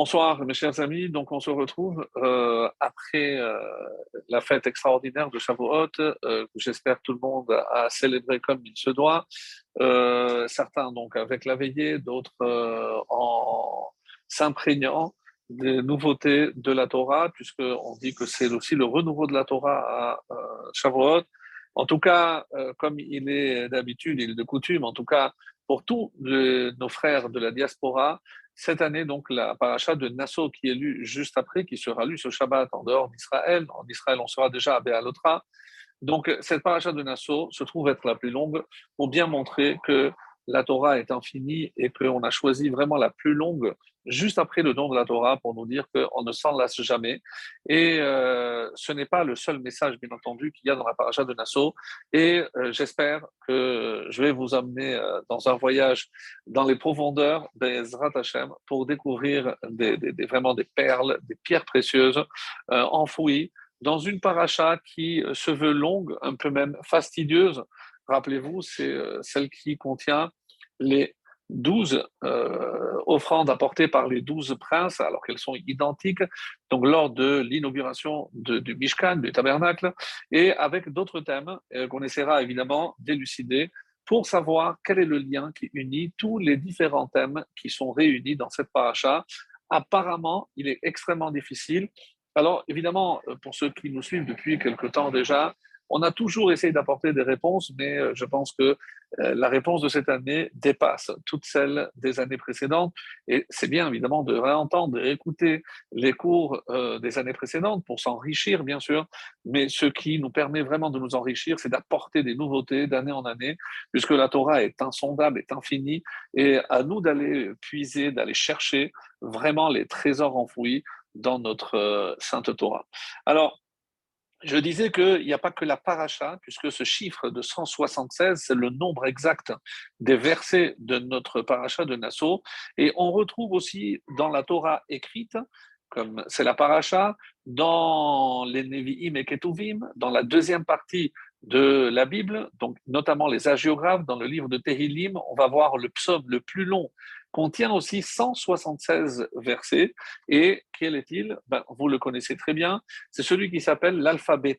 Bonsoir mes chers amis, donc on se retrouve euh, après euh, la fête extraordinaire de Shavuot, euh, que j'espère tout le monde a célébré comme il se doit. certains donc avec la veillée, d'autres en s'imprégnant des nouveautés de la Torah, puisqu'on dit que c'est aussi le renouveau de la Torah à Shavuot. En tout cas, comme il est d'habitude, il est de coutume, en tout cas pour tous nos frères de la diaspora, cette année, donc, la paracha de Nassau qui est lue juste après, qui sera lue ce Shabbat en dehors d'Israël. En Israël, on sera déjà à Béalotra. Donc, cette paracha de Nassau se trouve être la plus longue pour bien montrer que la Torah est infinie et qu'on a choisi vraiment la plus longue juste après le don de la Torah pour nous dire qu'on ne s'en lasse jamais. Et euh, ce n'est pas le seul message, bien entendu, qu'il y a dans la paracha de Nassau. Et euh, j'espère que je vais vous amener euh, dans un voyage dans les profondeurs des Hashem pour découvrir vraiment des perles, des pierres précieuses enfouies dans une paracha qui se veut longue, un peu même fastidieuse. Rappelez-vous, c'est celle qui contient les douze euh, offrandes apportées par les douze princes, alors qu'elles sont identiques, donc lors de l'inauguration du Mishkan, du tabernacle, et avec d'autres thèmes euh, qu'on essaiera évidemment d'élucider pour savoir quel est le lien qui unit tous les différents thèmes qui sont réunis dans cette paracha. Apparemment, il est extrêmement difficile. Alors, évidemment, pour ceux qui nous suivent depuis quelque temps déjà, on a toujours essayé d'apporter des réponses, mais euh, je pense que euh, la réponse de cette année dépasse toutes celles des années précédentes. Et c'est bien évidemment de réentendre, d'écouter les cours euh, des années précédentes pour s'enrichir, bien sûr. Mais ce qui nous permet vraiment de nous enrichir, c'est d'apporter des nouveautés d'année en année, puisque la Torah est insondable, est infinie, et à nous d'aller puiser, d'aller chercher vraiment les trésors enfouis dans notre Sainte Torah. Alors, je disais qu'il n'y a pas que la paracha, puisque ce chiffre de 176, c'est le nombre exact des versets de notre paracha de Nassau. Et on retrouve aussi dans la Torah écrite, comme c'est la paracha, dans les Nevi'im et Ketuvim, dans la deuxième partie de la Bible, donc notamment les hagiographes, dans le livre de Tehillim, on va voir le psaume le plus long contient aussi 176 versets. Et quel est-il? Ben, Vous le connaissez très bien. C'est celui qui s'appelle l'alphabet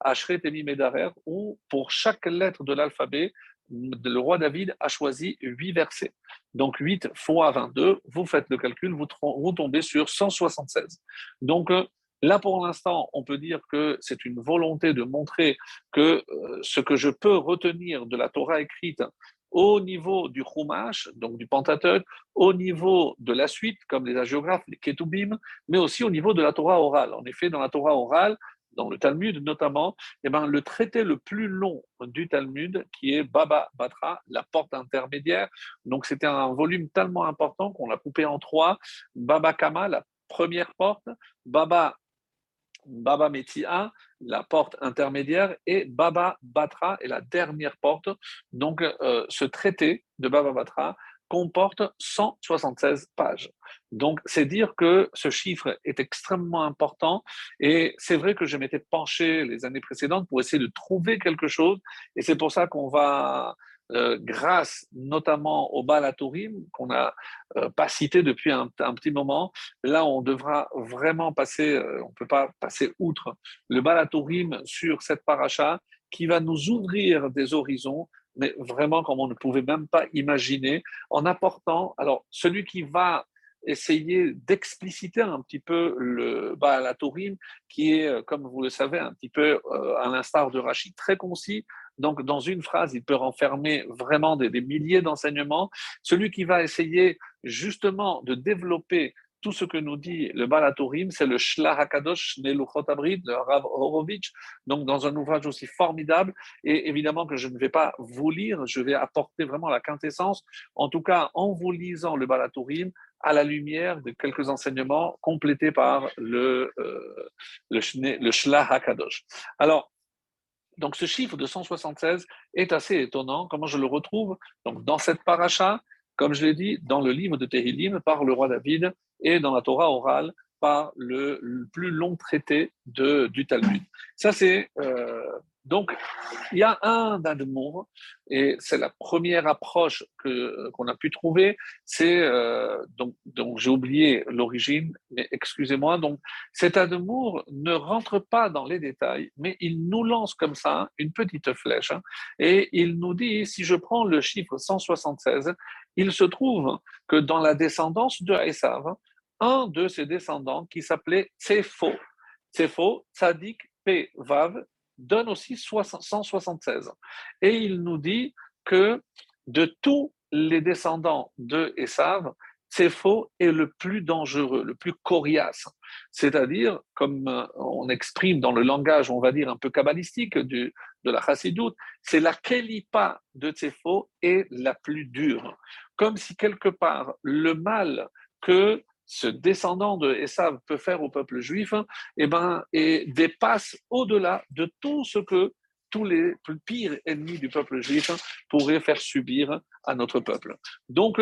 Ashret Emi Medarer, où pour chaque lettre de l'alphabet, le roi David a choisi 8 versets. Donc 8 fois 22, vous faites le calcul, vous, vous tombez sur 176. Donc euh, Là, pour l'instant, on peut dire que c'est une volonté de montrer que euh, ce que je peux retenir de la Torah écrite au niveau du Chumash, donc du Pentateuch, au niveau de la suite, comme les hagiographes, les Ketubim, mais aussi au niveau de la Torah orale. En effet, dans la Torah orale, dans le Talmud notamment, eh ben, le traité le plus long du Talmud, qui est Baba Batra, la porte intermédiaire. Donc c'était un volume tellement important qu'on l'a coupé en trois. Baba Kama, la première porte, Baba Baba Metia, la porte intermédiaire, et Baba Batra est la dernière porte. Donc, euh, ce traité de Baba Batra comporte 176 pages. Donc, c'est dire que ce chiffre est extrêmement important. Et c'est vrai que je m'étais penché les années précédentes pour essayer de trouver quelque chose. Et c'est pour ça qu'on va euh, grâce notamment au Balatourim, qu'on n'a euh, pas cité depuis un, petit moment. Là, on devra vraiment passer, euh, on ne peut pas passer outre le Balatourim sur cette paracha qui va nous ouvrir des horizons, mais vraiment comme on ne pouvait même pas imaginer, en apportant, alors celui qui va essayer d'expliciter un petit peu le Balatourim, qui est, comme vous le savez, un petit peu à l'instar de Rachid, très concis, donc, dans une phrase, il peut renfermer vraiment des, milliers d'enseignements. Celui qui va essayer justement de développer tout ce que nous dit le Balatorim, c'est le Shlach HaKadosh Neluchot Abrid de Rav Horowitz, donc dans un ouvrage aussi formidable. Et évidemment que je ne vais pas vous lire, je vais apporter vraiment la quintessence, en tout cas en vous lisant le Balatorim, à la lumière de quelques enseignements complétés par le, euh, le, le Shlach HaKadosh. Alors, donc ce chiffre de 176 est assez étonnant. Comment je le retrouve? Dans cette paracha, comme je l'ai dit, dans le livre de Tehillim par le roi David et dans la Torah orale par le, plus long traité du Talmud. Ça, c'est euh, Donc, il y a un d'Admour, et c'est la première approche que, qu'on a pu trouver, c'est, euh, donc, donc j'ai oublié l'origine, mais excusez-moi, donc cet Admour ne rentre pas dans les détails, mais il nous lance comme ça une petite flèche, hein, et il nous dit, si je prends le chiffre 176, il se trouve que dans la descendance de Esav, un de ses descendants qui s'appelait Tsefo, Tsefo, Tzadik P. Vav, donne aussi 176. Et il nous dit que de tous les descendants de Esav, Tsefo est le plus dangereux, le plus coriace. C'est-à-dire, comme euh, on exprime dans le langage, on va dire, un peu kabbalistique de la chassidoute, c'est la kelipa de Tsefo est la plus dure. Comme si quelque part, le mal que ce descendant de Esav peut faire au peuple juif, eh ben, et dépasse au-delà de tout ce que tous les pires ennemis du peuple juif pourraient faire subir à notre peuple. Donc,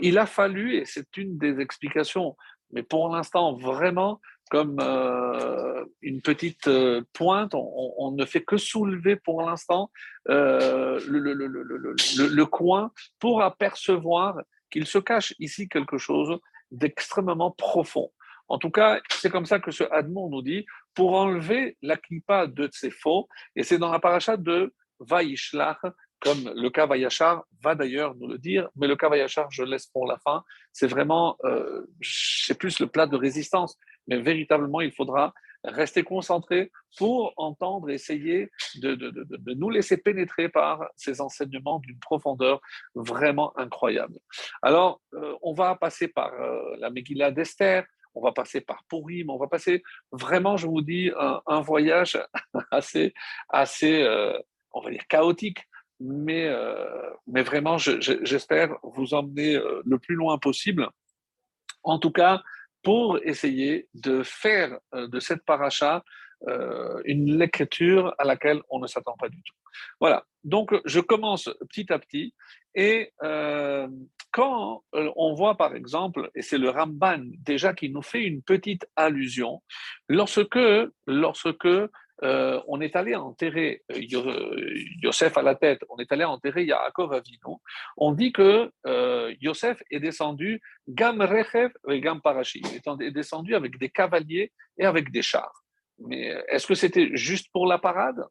il a fallu, et c'est une des explications, mais pour l'instant vraiment comme euh, une petite euh, pointe, on, ne fait que soulever pour l'instant euh, le, coin pour apercevoir qu'il se cache ici quelque chose d'extrêmement profond. En tout cas, c'est comme ça que ce Admon nous dit, pour enlever la clipa de faux, et c'est dans la paracha de Vaishlach, comme le cas Vayachar va d'ailleurs nous le dire, mais le cas Vayachar, je laisse pour la fin, c'est vraiment, euh, c'est plus le plat de résistance, mais véritablement, il faudra rester concentré pour entendre, essayer de, de, de, de, nous laisser pénétrer par ces enseignements d'une profondeur vraiment incroyable. Alors, euh, on va passer par euh, la Megillah d'Esther, on va passer par Purim, on va passer vraiment, je vous dis, un, voyage assez, assez euh, on va dire, chaotique, mais, mais vraiment, j'espère vous emmener le plus loin possible. En tout cas, pour essayer de faire euh, de cette paracha euh, une lecture à laquelle on ne s'attend pas du tout. Voilà, donc je commence petit à petit et euh, quand on voit par exemple, et c'est le Ramban déjà qui nous fait une petite allusion, lorsque, lorsque euh, on est allé enterrer euh, Yosef à la tête, on est allé enterrer Yaakov Avinu, on dit que euh, Yosef est descendu Gam Rechev et Gam Parashi, est descendu avec des cavaliers et avec des chars. Mais est-ce que c'était juste pour la parade?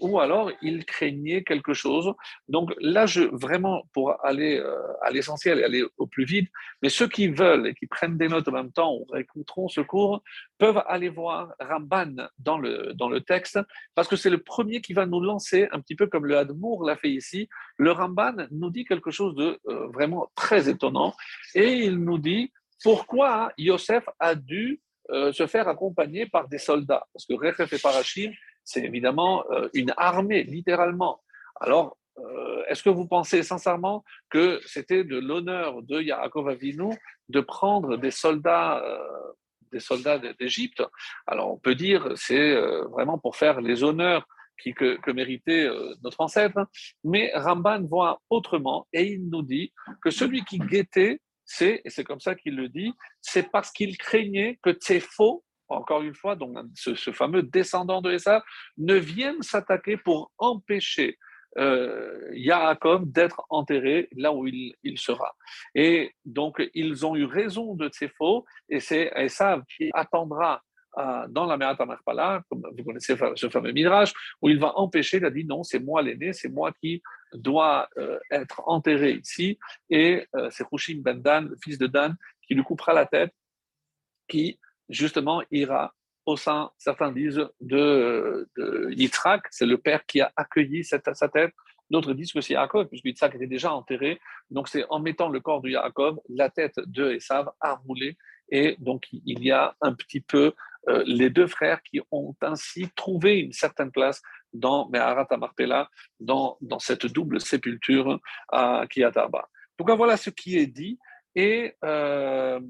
Ou alors il craignait quelque chose. Donc là, je, vraiment, pour aller euh, à l'essentiel et aller au plus vite, mais ceux qui veulent et qui prennent des notes en même temps ou écouteront ce cours, peuvent aller voir Ramban dans le, dans le texte, parce que c'est le premier qui va nous lancer, un petit peu comme le Hadmour l'a fait ici. Le Ramban nous dit quelque chose de euh, vraiment très étonnant, et il nous dit pourquoi Yosef a dû euh, se faire accompagner par des soldats. Parce que Rechef et Parachim, c'est évidemment euh, une armée, littéralement. Alors, euh, est-ce que vous pensez sincèrement que c'était de l'honneur de Yaakov Avinu de prendre des soldats, euh, des soldats d'Égypte? Alors, on peut dire c'est vraiment pour faire les honneurs qui, que, méritait notre ancêtre, mais Ramban voit autrement et il nous dit que celui qui guettait, c'est, et c'est comme ça qu'il le dit, c'est parce qu'il craignait que Tsefo, encore une fois, donc ce, fameux descendant de Esav, ne vienne s'attaquer pour empêcher euh, d'être enterré là où il, sera. Et donc, ils ont eu raison de ces faux, et c'est Esav qui attendra euh, dans la Merat Marpala, comme vous connaissez ce fameux Midrash, où il va empêcher, il a dit non, c'est moi l'aîné, c'est moi qui dois euh, être enterré ici, et euh, c'est Hushim ben Dan, le fils de Dan, qui lui coupera la tête, qui justement ira au sein, certains disent, de, de Yitzhak, c'est le père qui a accueilli cette, sa tête. D'autres disent que c'est Yaakov, puisque Yitzhak était déjà enterré. Donc c'est en mettant le corps de Yaakov, la tête de Esav a roulé. Et donc il y a un petit peu euh, les deux frères qui ont ainsi trouvé une certaine place dans Meharat Amarpela, dans, dans cette double sépulture à Kiyatarba. Donc voilà ce qui est dit. Et euh,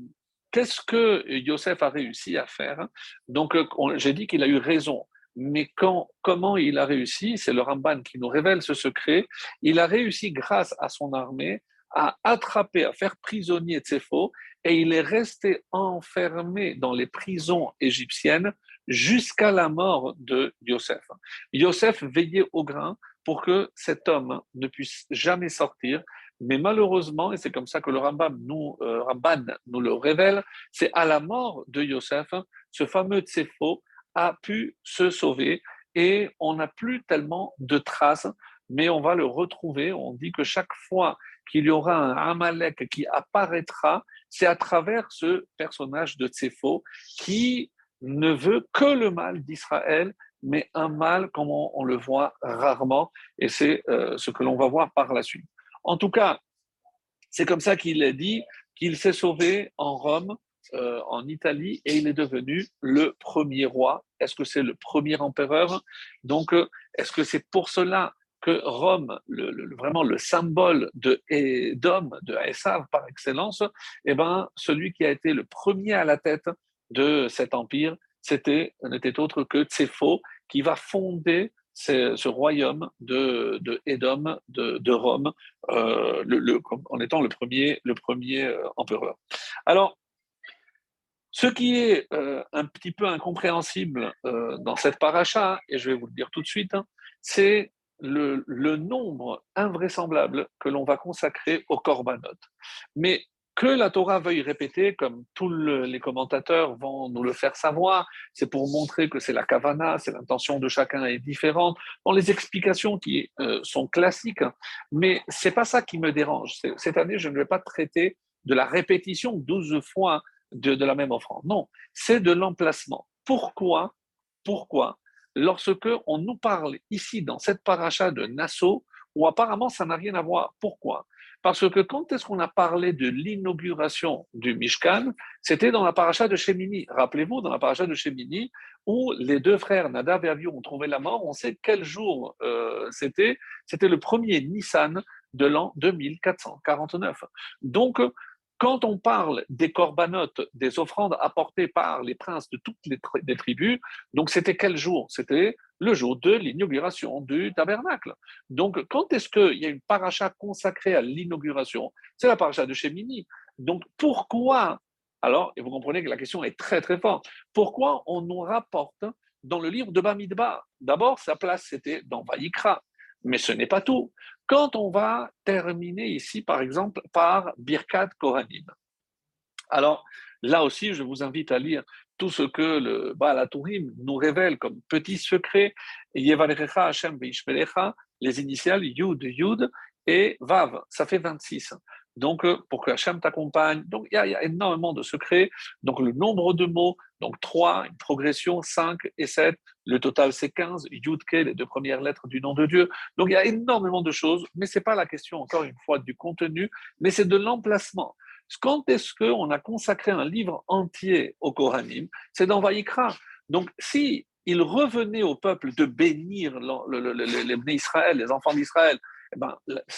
Qu'est-ce que Yosef a réussi à faire Donc, euh, j'ai dit qu'il a eu raison. Mais quand, comment il a réussi? C'est le Ramban qui nous révèle ce secret. Il a réussi, grâce à son armée, à attraper, à faire prisonnier Tsefo, et il est resté enfermé dans les prisons égyptiennes jusqu'à la mort de Yosef. Yosef veillait au grain pour que cet homme ne puisse jamais sortir. Mais malheureusement, et c'est comme ça que le Ramban nous, euh, nous le révèle, c'est à la mort de Yosef, ce fameux Tsefo a pu se sauver et on n'a plus tellement de traces, mais on va le retrouver. On dit que chaque fois qu'il y aura un Amalek qui apparaîtra, c'est à travers ce personnage de Tsefo qui ne veut que le mal d'Israël, mais un mal comme on, le voit rarement, et c'est euh, ce que l'on va voir par la suite. En tout cas, c'est comme ça qu'il a dit qu'il s'est sauvé en Rome, euh, en Italie, et il est devenu le premier roi. Est-ce que c'est le premier empereur? Donc, euh, est-ce que c'est pour cela que Rome, vraiment le symbole de d'homme, de Esav par excellence, eh ben, celui qui a été le premier à la tête de cet empire, c'était n'était autre que Tsefo, qui va fonder ce, royaume de, de Édom, de, Rome, euh, en étant le premier, le premier euh, empereur. Alors, ce qui est euh, un petit peu incompréhensible dans cette paracha, et je vais vous le dire tout de suite, hein, c'est le, le, nombre invraisemblable que l'on va consacrer au korbanot. Mais que la Torah veuille répéter, comme tous les commentateurs vont nous le faire savoir, c'est pour montrer que c'est la kavana, c'est l'intention de chacun est différente. Bon, les explications qui euh, sont classiques, mais c'est pas ça qui me dérange. Cette année, je ne vais pas traiter de la répétition 12 fois de, de la même offrande. Non, c'est de l'emplacement. Pourquoi? Pourquoi? Lorsque on nous parle ici dans cette paracha de Nassau, où apparemment ça n'a rien à voir. Pourquoi? Parce que quand est-ce qu'on a parlé de l'inauguration du Mishkan C'était dans la paracha de Shemini. Rappelez-vous, dans la paracha de Shemini, où les deux frères Nadav et Avihu ont trouvé la mort, on sait quel jour euh, c'était. C'était le premier Nissan de l'an 2449. Donc, quand on parle des corbanotes, des offrandes apportées par les princes de toutes les, tribus, donc c'était quel jour? C'était le jour de l'inauguration du tabernacle. Donc, quand est-ce qu'il y a une paracha consacrée à l'inauguration? C'est la paracha de Shemini. Donc, pourquoi Alors, et vous comprenez que la question est très très forte. Pourquoi on nous rapporte dans le livre de Bamidbar? D'abord, sa place c'était dans Vaïkra. Mais ce n'est pas tout. Quand on va terminer ici, par exemple, par Birkat Kohanim, alors là aussi, je vous invite à lire tout ce que le Baal nous révèle comme petit secret, Hashem les initiales Yud, Yud et Vav, ça fait 26 donc euh, pour que Hachem t'accompagne. Donc il y, a énormément de secrets. Donc le nombre de mots, donc 3, une progression, 5 et 7, le total c'est 15, Yudke, les deux premières lettres du nom de Dieu. Donc il y a énormément de choses, mais ce n'est pas la question encore une fois du contenu, mais c'est de l'emplacement. Quand est-ce qu'on a consacré un livre entier au Kohanim? C'est dans Vaïkra. Donc si il revenait au peuple de bénir les Israël, les enfants d'Israël, ben,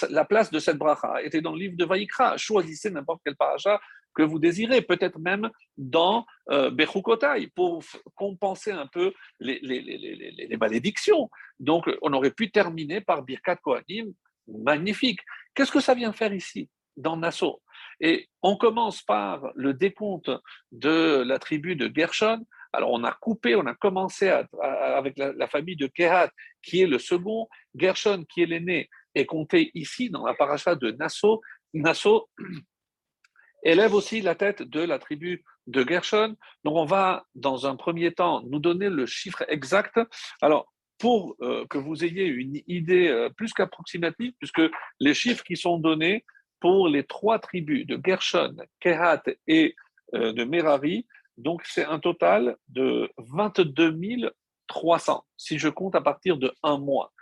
la, place de cette bracha était dans le livre de Vaïkra. Choisissez n'importe quel paracha que vous désirez, peut-être même dans euh, Bechukotai, pour compenser un peu les, malédictions. Donc, on aurait pu terminer par Birkat Kohanim, magnifique. Qu'est-ce que ça vient faire ici, dans Nassau? Et on commence par le décompte de la tribu de Gershon. Alors, on a coupé, on a commencé avec la, la, famille de Kehat, qui est le second, Gershon, qui est l'aîné, est compté ici dans la paracha de Nassau. Nassau élève aussi la tête de la tribu de Gershon. Donc on va, dans un premier temps, nous donner le chiffre exact. Alors, pour euh, que vous ayez une idée euh, plus qu'approximative, puisque les chiffres qui sont donnés pour les trois tribus de Gershon, Kehat et euh, de Merari, donc c'est un total de 22 300, si je compte à partir de un mois.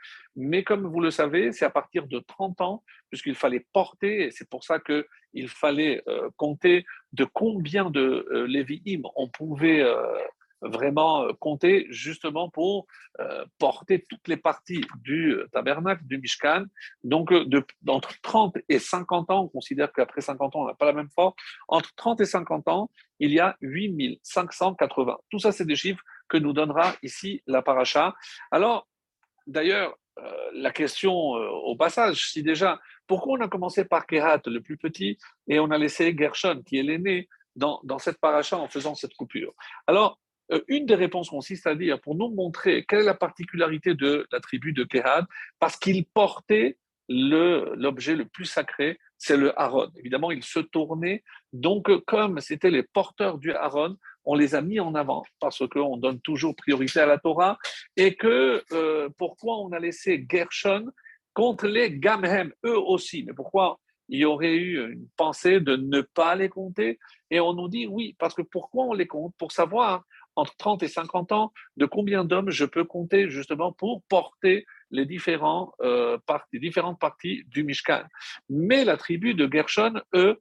Mais comme vous le savez, c'est à partir de 30 ans, puisqu'il fallait porter, et c'est pour ça qu'il fallait euh, compter de combien de euh, on pouvait euh, vraiment euh, compter justement pour porter toutes les parties du tabernacle, du Mishkan. Donc, entre 30 et 50 ans, on considère qu'après 50 ans, on n'a pas la même force. Entre 30 et 50 ans, il y a 8580. Tout ça, c'est des chiffres que nous donnera ici la paracha. Alors, d'ailleurs, la question euh, au passage, si déjà, pourquoi on a commencé par Kehat, le plus petit, et on a laissé Gershon, qui est l'aîné, dans, dans cette paracha en faisant cette coupure? Alors, euh, une des réponses consiste à dire, pour nous montrer quelle est la particularité de la tribu de Kéhad, parce qu'il portait l'objet le, plus sacré, c'est le Haron. Évidemment, il se tournait. Donc, comme c'était les porteurs du Haron, on les a mis en avant parce qu'on donne toujours priorité à la Torah. Et que euh, pourquoi on a laissé Gershon contre les Gamhem, eux aussi. Mais pourquoi il y aurait eu une pensée de ne pas les compter Et on nous dit oui, parce que pourquoi on les compte? Pour savoir entre 30 et 50 ans de combien d'hommes je peux compter justement pour porter les, euh, différentes parties du Mishkan. Mais la tribu de Gershon, eux,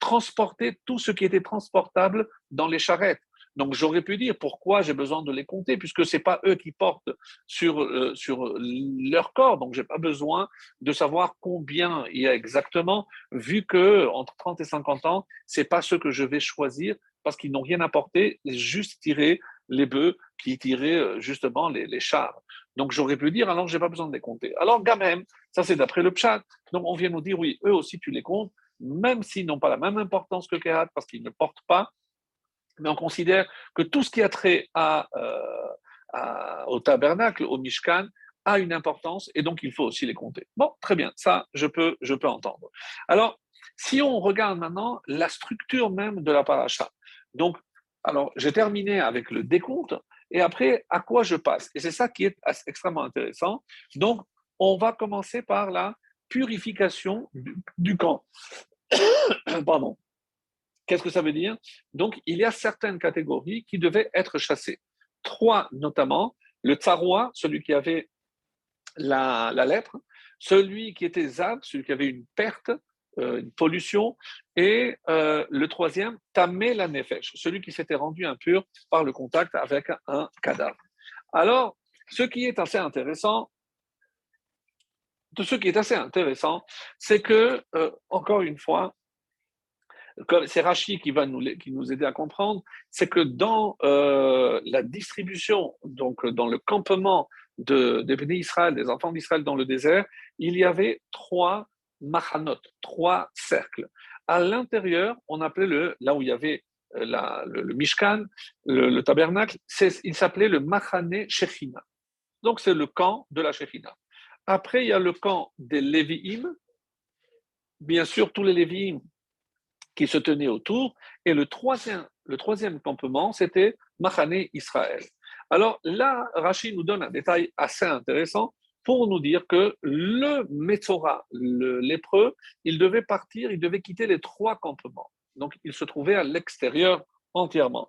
transportaient tout ce qui était transportable dans les charrettes. Donc j'aurais pu dire pourquoi j'ai besoin de les compter, puisque ce n'est pas eux qui portent sur, euh, sur leur corps, donc je n'ai pas besoin de savoir combien il y a exactement, vu que entre 30 et 50 ans, ce n'est pas ce que je vais choisir, parce qu'ils n'ont rien apporté, juste tirer les bœufs qui tiraient euh, justement les, les chars. Donc j'aurais pu dire, alors je n'ai pas besoin de les compter. Alors Gamem, ça c'est d'après le Pshat. Donc on vient nous dire, oui, eux aussi tu les comptes, même s'ils n'ont pas la même importance que Kehat, parce qu'ils ne portent pas, mais on considère que tout ce qui a trait euh, au tabernacle, au Mishkan, a une importance et donc il faut aussi les compter. Bon, très bien, ça je peux, je peux entendre. Alors, si on regarde maintenant la structure même de la paracha, donc, alors j'ai terminé avec le décompte et après, à quoi je passe? Et c'est ça qui est extrêmement intéressant. Donc, on va commencer par la purification du camp. Pardon. Qu'est-ce que ça veut dire? Donc, il y a certaines catégories qui devaient être chassées. Trois notamment, le tsaroua, celui qui avait la, la lèpre, celui qui était zab, celui qui avait une perte, euh, une pollution, et euh, le troisième, tamé la nefesh, celui qui s'était rendu impur par le contact avec un cadavre. Alors, ce qui est assez intéressant, de ce qui est assez intéressant, c'est que, euh, encore une fois, c'est Rachid qui va nous, aider à comprendre, c'est que dans euh, la distribution, donc dans le campement de, des Israël, des enfants d'Israël dans le désert, il y avait trois machanot, trois cercles. À l'intérieur, on appelait le, là où il y avait euh, le, Mishkan, le, tabernacle, il s'appelait le Machane Shechina. Donc c'est le camp de la Shechina. Après, il y a le camp des Lévi'im. Bien sûr, tous les Lévi'im qui se tenaient autour. Et le troisième, le troisième campement, c'était Machane Israël. Alors là, Rachid nous donne un détail assez intéressant pour nous dire que le Metzora, le lépreux, il devait partir, il devait quitter les trois campements. Donc il se trouvait à l'extérieur entièrement.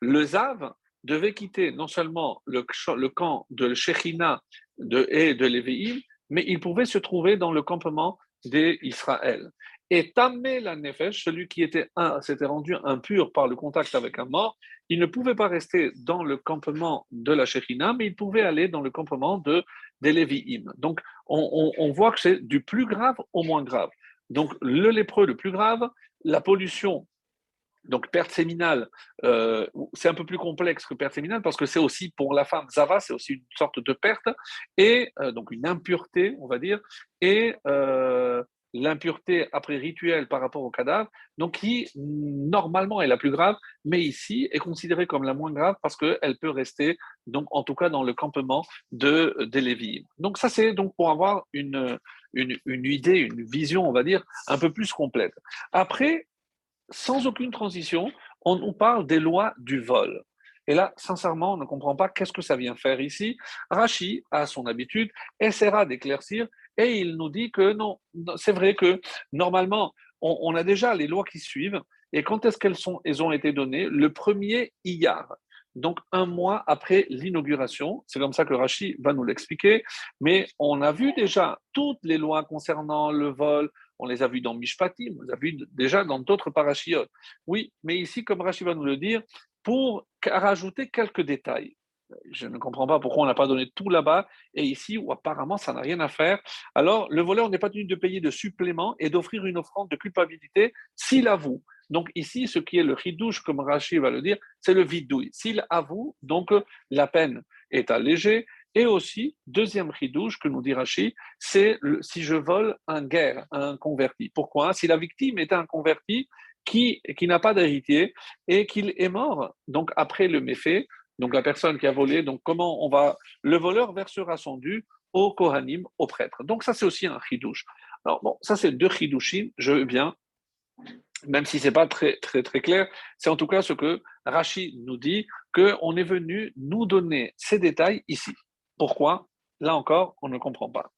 Le Zav devait quitter non seulement le, le camp de Shechina de, et de Lévi'im, mais il pouvait se trouver dans le campement d'Israël. Et Tamé la Nefesh, celui qui était s'était rendu impur par le contact avec un mort, il ne pouvait pas rester dans le campement de la Shekhinah, mais il pouvait aller dans le campement de, des Lévi'im. Donc, on, voit que c'est du plus grave au moins grave. Donc, le lépreux le plus grave, la pollution, donc perte séminale, euh, c'est un peu plus complexe que perte séminale parce que c'est aussi pour la femme, Zava, c'est aussi une sorte de perte, et euh, donc une impureté, on va dire, et euh, l'impureté après rituel par rapport au cadavre, donc qui normalement est la plus grave, mais ici est considérée comme la moins grave parce qu'elle peut rester, donc en tout cas dans le campement de des. Donc ça c'est donc pour avoir une, une, idée, une vision, on va dire, un peu plus complète. Après, sans aucune transition, on nous parle des lois du vol. Et là, sincèrement, on ne comprend pas qu'est-ce que ça vient faire ici. Rachi, à son habitude, essaiera d'éclaircir et il nous dit que non, c'est vrai que normalement, on, a déjà les lois qui suivent. Et quand est-ce qu'elles elles ont été données? Le premier Iyar. Donc, un mois après l'inauguration, c'est comme ça que Rachid va nous l'expliquer, mais on a vu déjà toutes les lois concernant le vol, on les a vues dans Mishpatim, on les a vues déjà dans d'autres parachiotes. Oui, mais ici, comme Rachid va nous le dire, pour rajouter quelques détails. Je ne comprends pas pourquoi on n'a pas donné tout là-bas et ici où apparemment ça n'a rien à faire. Alors le voleur n'est pas tenu de payer de supplément et d'offrir une offrande de culpabilité s'il avoue. Donc ici, ce qui est le ridouche, comme Rachid va le dire, c'est le vidouille. S'il avoue, donc la peine est allégée. Et aussi, deuxième ridouche que nous dit Rachid, c'est si je vole un guerre, un converti. Pourquoi? Si la victime est un converti, qui, qui n'a pas d'héritier et qu'il est mort, donc après le méfait, donc la personne qui a volé, donc comment on va, le voleur versera son dû au Kohanim, au prêtre. Donc ça c'est aussi un chidouche. Alors bon, ça c'est deux chidushim, je veux bien, même si c'est pas très très très clair, c'est en tout cas ce que Rachid nous dit qu'on est venu nous donner ces détails ici. Pourquoi? Là encore, on ne comprend pas.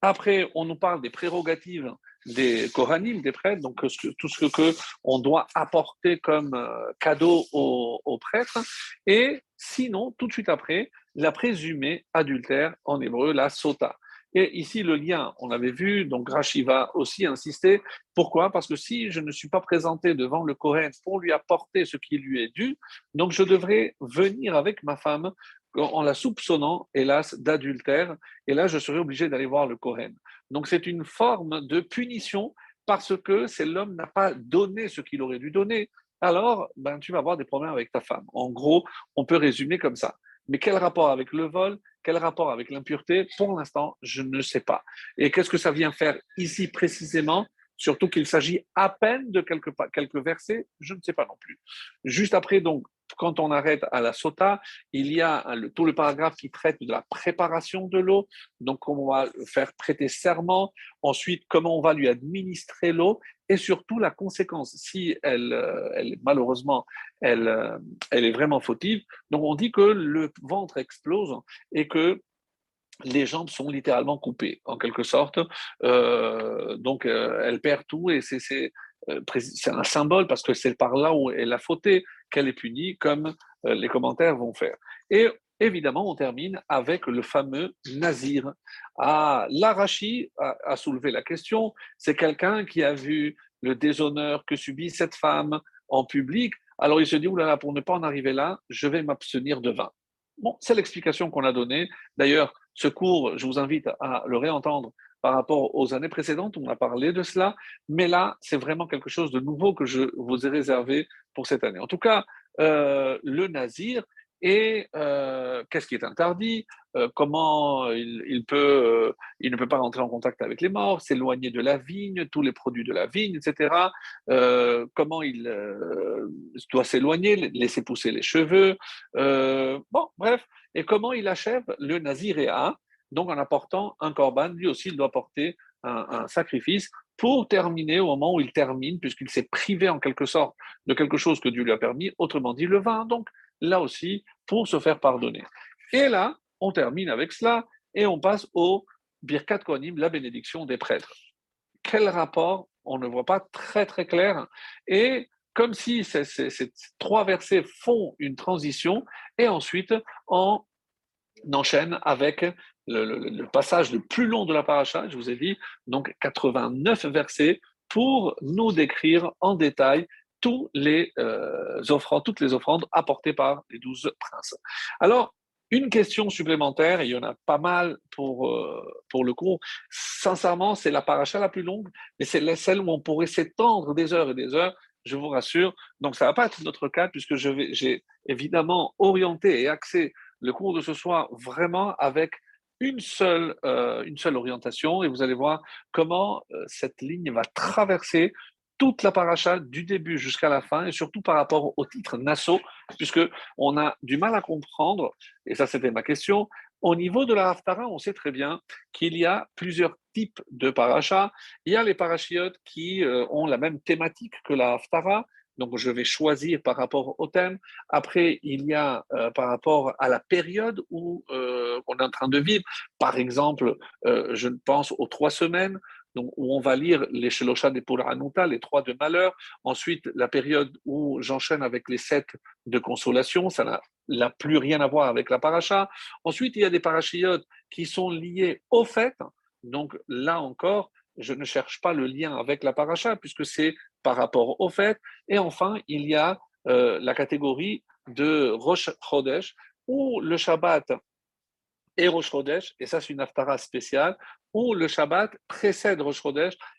Après, on nous parle des prérogatives des Kohanim, des prêtres, donc tout ce que on doit apporter comme euh, cadeau aux, prêtres. Et sinon, tout de suite après, la présumée adultère en hébreu, la sota. Et ici, le lien, on l'avait vu, donc Rashi va aussi insister. Pourquoi? Parce que si je ne suis pas présenté devant le Kohen pour lui apporter ce qui lui est dû, donc je devrais venir avec ma femme en la soupçonnant, hélas, d'adultère. Et là, je serais obligé d'aller voir le Kohen. Donc, c'est une forme de punition parce que c'est l'homme n'a pas donné ce qu'il aurait dû donner. Alors, ben, tu vas avoir des problèmes avec ta femme. En gros, on peut résumer comme ça. Mais quel rapport avec le vol? Quel rapport avec l'impureté? Pour l'instant, je ne sais pas. Et qu'est-ce que ça vient faire ici précisément? Surtout qu'il s'agit à peine de quelques versets, je ne sais pas non plus. Juste après, donc, quand on arrête à la sota, il y a tout le paragraphe qui traite de la préparation de l'eau, donc comment on va faire prêter serment, ensuite comment on va lui administrer l'eau, et surtout la conséquence, si elle, euh, elle malheureusement, elle, euh, elle est vraiment fautive. Donc on dit que le ventre explose et que les jambes sont littéralement coupées, en quelque sorte. Euh, donc, elle perd tout et c'est un symbole parce que c'est par là où elle a fauté qu'elle est punie, comme euh, les commentaires vont faire. Et évidemment, on termine avec le fameux Nazir. Ah, l'Arachi a, soulevé la question, c'est quelqu'un qui a vu le déshonneur que subit cette femme en public, alors il se dit, oulala, pour ne pas en arriver là, je vais m'abstenir de vin. C'est l'explication qu'on a donnée. D'ailleurs, ce cours, je vous invite à le réentendre par rapport aux années précédentes, on a parlé de cela, mais là, c'est vraiment quelque chose de nouveau que je vous ai réservé pour cette année. En tout cas, euh, le nazir et euh, qu'est-ce qui est interdit, euh, comment il, peut, il ne peut pas rentrer en contact avec les morts, s'éloigner de la vigne, tous les produits de la vigne, etc. comment il doit s'éloigner, laisser pousser les cheveux. bon, bref, et comment il achève le naziréa, donc en apportant un corban, lui aussi il doit porter un sacrifice pour terminer au moment où il termine, puisqu'il s'est privé en quelque sorte de quelque chose que Dieu lui a permis, autrement dit le vin, donc là aussi, pour se faire pardonner. Et là, on termine avec cela et on passe au Birkat Kohanim, la bénédiction des prêtres. Quel rapport On ne voit pas très très clair. Et comme si ces, trois versets font une transition, et ensuite on enchaîne avec le, passage le plus long de la paracha, je vous ai dit, donc 89 versets, pour nous décrire en détail euh, toutes les offrandes apportées par les douze princes. Alors, une question supplémentaire, il y en a pas mal pour, euh, pour le cours. Sincèrement, c'est la paracha la plus longue, mais c'est celle où on pourrait s'étendre des heures et des heures, je vous rassure. Donc, ça ne va pas être notre cas, puisque j'ai évidemment orienté et axé le cours de ce soir vraiment avec une seule, euh, une seule orientation et vous allez voir comment euh, cette ligne va traverser toute la paracha du début jusqu'à la fin et surtout par rapport au titre Nassau, puisque on a du mal à comprendre, et ça c'était ma question, au niveau de la Haftara, on sait très bien qu'il y a plusieurs types de parachas. Il y a les parachiotes qui euh, ont la même thématique que la Haftara, donc, je vais choisir par rapport au thème. Après, il y a euh, par rapport à la période où euh, on est en train de vivre. Par exemple, je pense aux trois semaines, où on va lire les Shelosha des Anuta, les trois de malheur. Ensuite, la période où j'enchaîne avec les sept de consolation, ça n'a plus rien à voir avec la paracha. Ensuite, il y a des parachiotes qui sont liés au fait. Donc, là encore, je ne cherche pas le lien avec la paracha, puisque c'est par rapport au fait. Et enfin, il y a euh, la catégorie de Rosh Chodesh, où le Shabbat est Rosh et ça c'est une haftara spéciale, où le Shabbat précède Rosh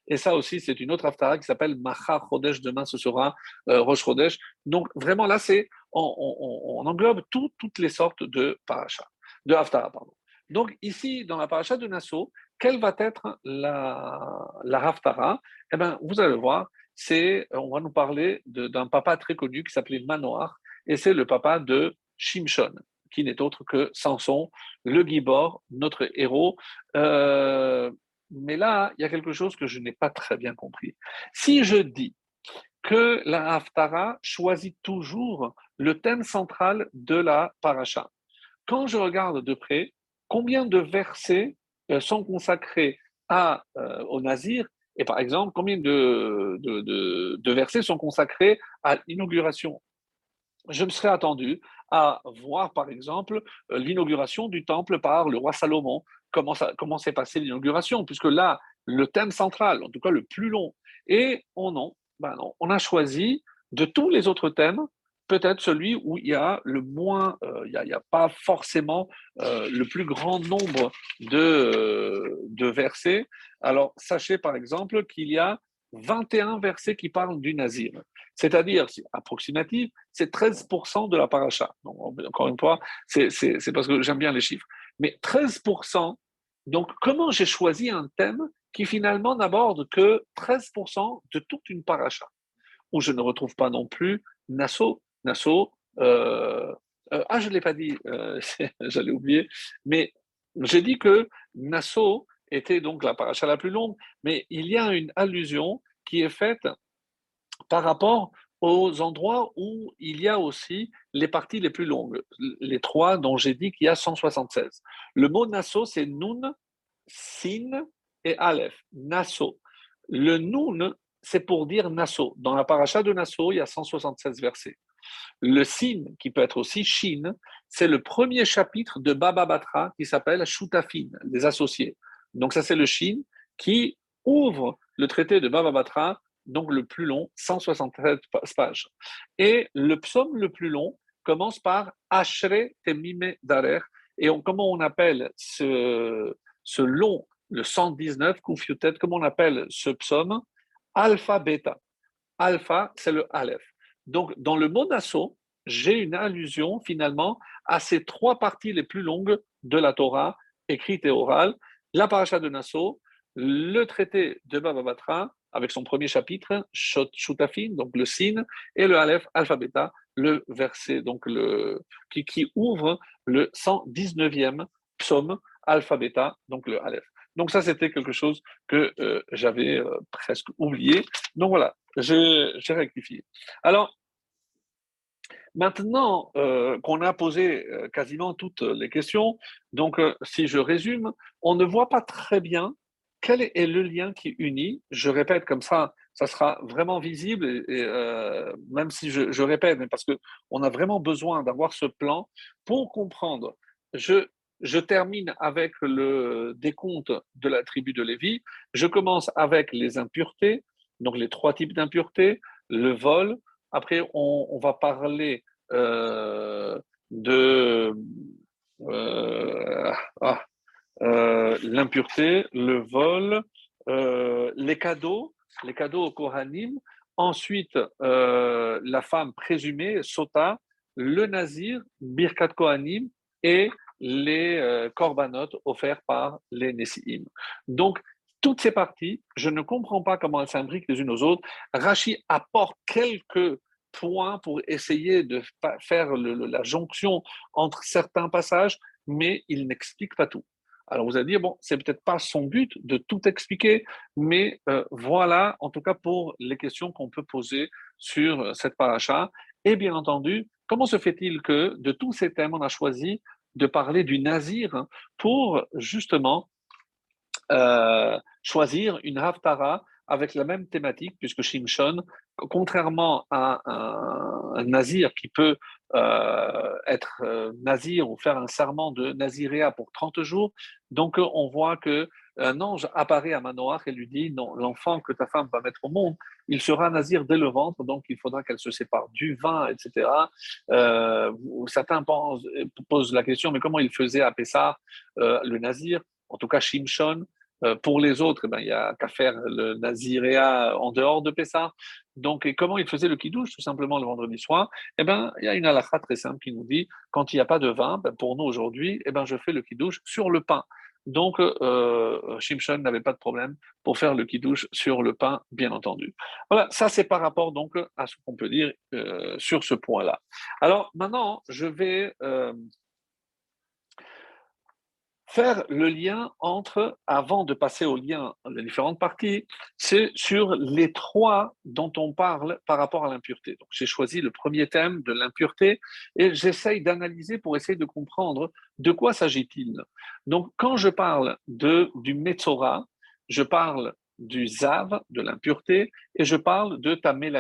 et ça aussi c'est une autre haftara qui s'appelle Machar Chodesh, demain ce sera euh. Donc vraiment là, c'est on, englobe toutes les sortes de paracha, de haftara. Donc ici, dans la paracha de Nassau, quelle va être la, la haftara Eh bien, vous allez voir, c'est, on va nous parler d'un papa très connu qui s'appelait Manoar, et c'est le papa de Shimshon, qui n'est autre que Samson, le Gibor, notre héros. Euh, mais là, il y a quelque chose que je n'ai pas très bien compris. Si je dis que la Haftara choisit toujours le thème central de la paracha, quand je regarde de près, combien de versets euh, sont consacrés à, euh, au Nazir et par exemple, combien de, de, de, versets sont consacrés à l'inauguration? Je me serais attendu à voir, par exemple, euh, l'inauguration du temple par le roi Salomon. Comment, comment s'est passée l'inauguration? Puisque là, le thème central, en tout cas le plus long, et on, ben on a choisi de tous les autres thèmes peut-être celui où il y a le moins, euh, il n'y a, pas forcément euh, le plus grand nombre de, de versets. Alors, sachez par exemple qu'il y a 21 versets qui parlent du nazir. C'est-à-dire, approximatif, c'est 13% de la paracha. Donc, encore une fois, c'est parce que j'aime bien les chiffres. Mais 13%, donc comment j'ai choisi un thème qui finalement n'aborde que 13% de toute une paracha, où je ne retrouve pas non plus Nassau, Nassau. Euh, euh, ah, je ne l'ai pas dit, euh, j'allais oublier, mais j'ai dit que Nassau était donc la paracha la plus longue, mais il y a une allusion qui est faite par rapport aux endroits où il y a aussi les parties les plus longues, les trois dont j'ai dit qu'il y a 176. Le mot Nassau, c'est Nun, Sin et Aleph. Nassau. Le Nun, c'est pour dire Nassau. Dans la paracha de Nassau, il y a 176 versets. Le Sin, qui peut être aussi Shin, c'est le premier chapitre de Baba Batra qui s'appelle Shutafin, les associés. Donc ça c'est le Shin qui ouvre le traité de Baba Batra, donc le plus long, 167 pages. Et le psaume le plus long commence par Ashre Temime Darer. Et comment on appelle ce, long, le 119, Koufiotet, comment on appelle ce psaume? Alpha Beta. Alpha, c'est le Aleph. Donc, dans le mot Nassau, j'ai une allusion finalement à ces trois parties les plus longues de la Torah, écrite et orale, la paracha de Nassau, le traité de Baba Batra, avec son premier chapitre, Shutafin, donc le signe, et le Aleph, Alphabeta, le verset donc le, qui, qui ouvre le 119e psaume, Alphabeta, donc le Aleph. Donc ça, c'était quelque chose que euh, j'avais euh, presque oublié. Donc voilà, j'ai rectifié. Alors, maintenant euh, qu'on a posé quasiment toutes les questions, donc si je résume, on ne voit pas très bien quel est le lien qui unit. Je répète comme ça, ça sera vraiment visible, et, même si je, répète, parce qu'on a vraiment besoin d'avoir ce plan pour comprendre. Je, je termine avec le décompte de la tribu de Lévi. Je commence avec les impuretés, donc les trois types d'impuretés, le vol. Après, on, va parler euh, de euh, ah, euh, l'impureté, le vol, les cadeaux, les cadeaux au Kohanim. Ensuite, la femme présumée, Sota, le nazir, Birkat Kohanim et les euh, corbanotes offerts par les Nessiim. Donc, toutes ces parties, je ne comprends pas comment elles s'imbriquent les unes aux autres. Rachi apporte quelques points pour essayer de faire la jonction entre certains passages, mais il n'explique pas tout. Alors vous allez dire, bon, c'est peut-être pas son but de tout expliquer, mais euh, voilà, en tout cas pour les questions qu'on peut poser sur euh, cette paracha. Et bien entendu, comment se fait-il que de tous ces thèmes, on a choisi de parler du nazir pour justement euh, choisir une haftara avec la même thématique, puisque Shimshon, contrairement à un, nazir qui peut euh, être euh, nazir ou faire un serment de naziréa pour 30 jours, donc on voit que un ange apparaît à Manoach et lui dit non, l'enfant que ta femme va mettre au monde, il sera nazir dès le ventre, donc il faudra qu'elle se sépare du vin, etc. Euh, certains posent la question, mais comment il faisait à Pessah euh, le nazir? En tout cas, Shimshon. Euh, pour les autres, eh ben, il n'y a qu'à faire le naziréa en dehors de Pessah. Donc, comment il faisait le kidouche Tout simplement le vendredi soir? Eh ben, il y a une halakha très simple qui nous dit quand il n'y a pas de vin, ben, pour nous aujourd'hui, eh ben, je fais le kidouche sur le pain. Donc, euh, Shimshon n'avait pas de problème pour faire le kiddush sur le pain, bien entendu. Voilà, ça c'est par rapport donc à ce qu'on peut dire euh, sur ce point-là. Alors maintenant, je vais euh, faire le lien entre, avant de passer au lien, les différentes parties, c'est sur les trois dont on parle par rapport à l'impureté. Donc, j'ai choisi le premier thème de l'impureté et j'essaye d'analyser pour essayer de comprendre de quoi s'agit-il. Donc, quand je parle de, du Metzora, je parle du Zav, de l'impureté, et je parle de Tamé.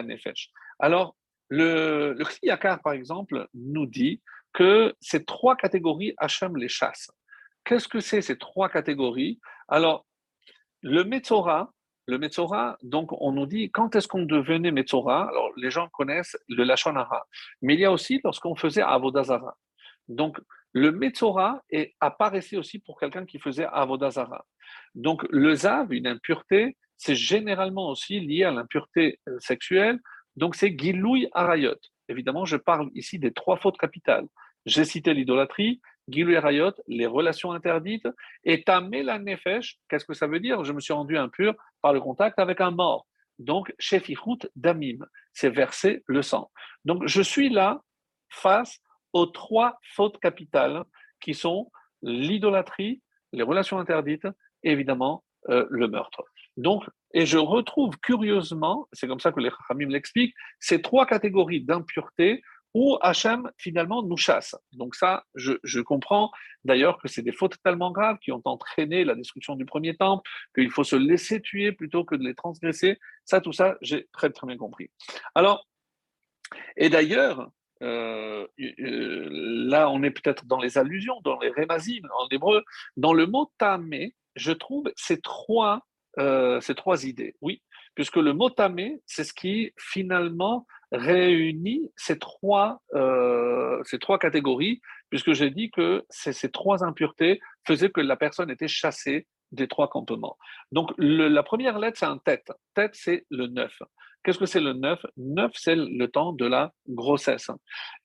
Alors, le, le par exemple, nous dit que ces trois catégories, Hachem les chasse. Qu'est-ce que c'est ces trois catégories? Alors, le Metzora, le Metzora, donc on nous dit quand est-ce qu'on devenait Metzora? Alors, les gens connaissent le Lachonara, mais il y a aussi lorsqu'on faisait Avodazara. Donc, le Metzora apparaissait aussi pour quelqu'un qui faisait Avodazara. Donc, le Zav, une impureté, c'est généralement aussi lié à l'impureté euh, sexuelle. Donc, c'est Giloui Arayot. Évidemment, je parle ici des trois fautes capitales. J'ai cité l'idolâtrie, Gilou Rayot, les relations interdites, et Tamé la Nefesh, qu'est-ce que ça veut dire? Je me suis rendu impur par le contact avec un mort. Donc, Shefichut Damim, c'est verser le sang. Donc, je suis là face aux trois fautes capitales qui sont l'idolâtrie, les relations interdites et évidemment euh, le meurtre. Donc, et je retrouve curieusement, c'est comme ça que les Khamim l'expliquent, ces trois catégories d'impureté où Hachem finalement nous chasse. Donc ça, je, comprends d'ailleurs que c'est des fautes tellement graves qui ont entraîné la destruction du premier temple, qu'il faut se laisser tuer plutôt que de les transgresser. Ça, tout ça, j'ai très très bien compris. Alors, et d'ailleurs, euh, euh, là, on est peut-être dans les allusions, dans les rémazim en hébreu. Dans le mot tamé, je trouve ces trois, euh, ces trois idées. Oui, puisque le mot tamé, c'est ce qui finalement réunit ces trois, euh, ces trois catégories, puisque j'ai dit que ces trois impuretés faisaient que la personne était chassée des trois campements. Donc la première lettre, c'est un tête. Tête, c'est le neuf. Qu'est-ce que c'est le neuf? Neuf, c'est le temps de la grossesse.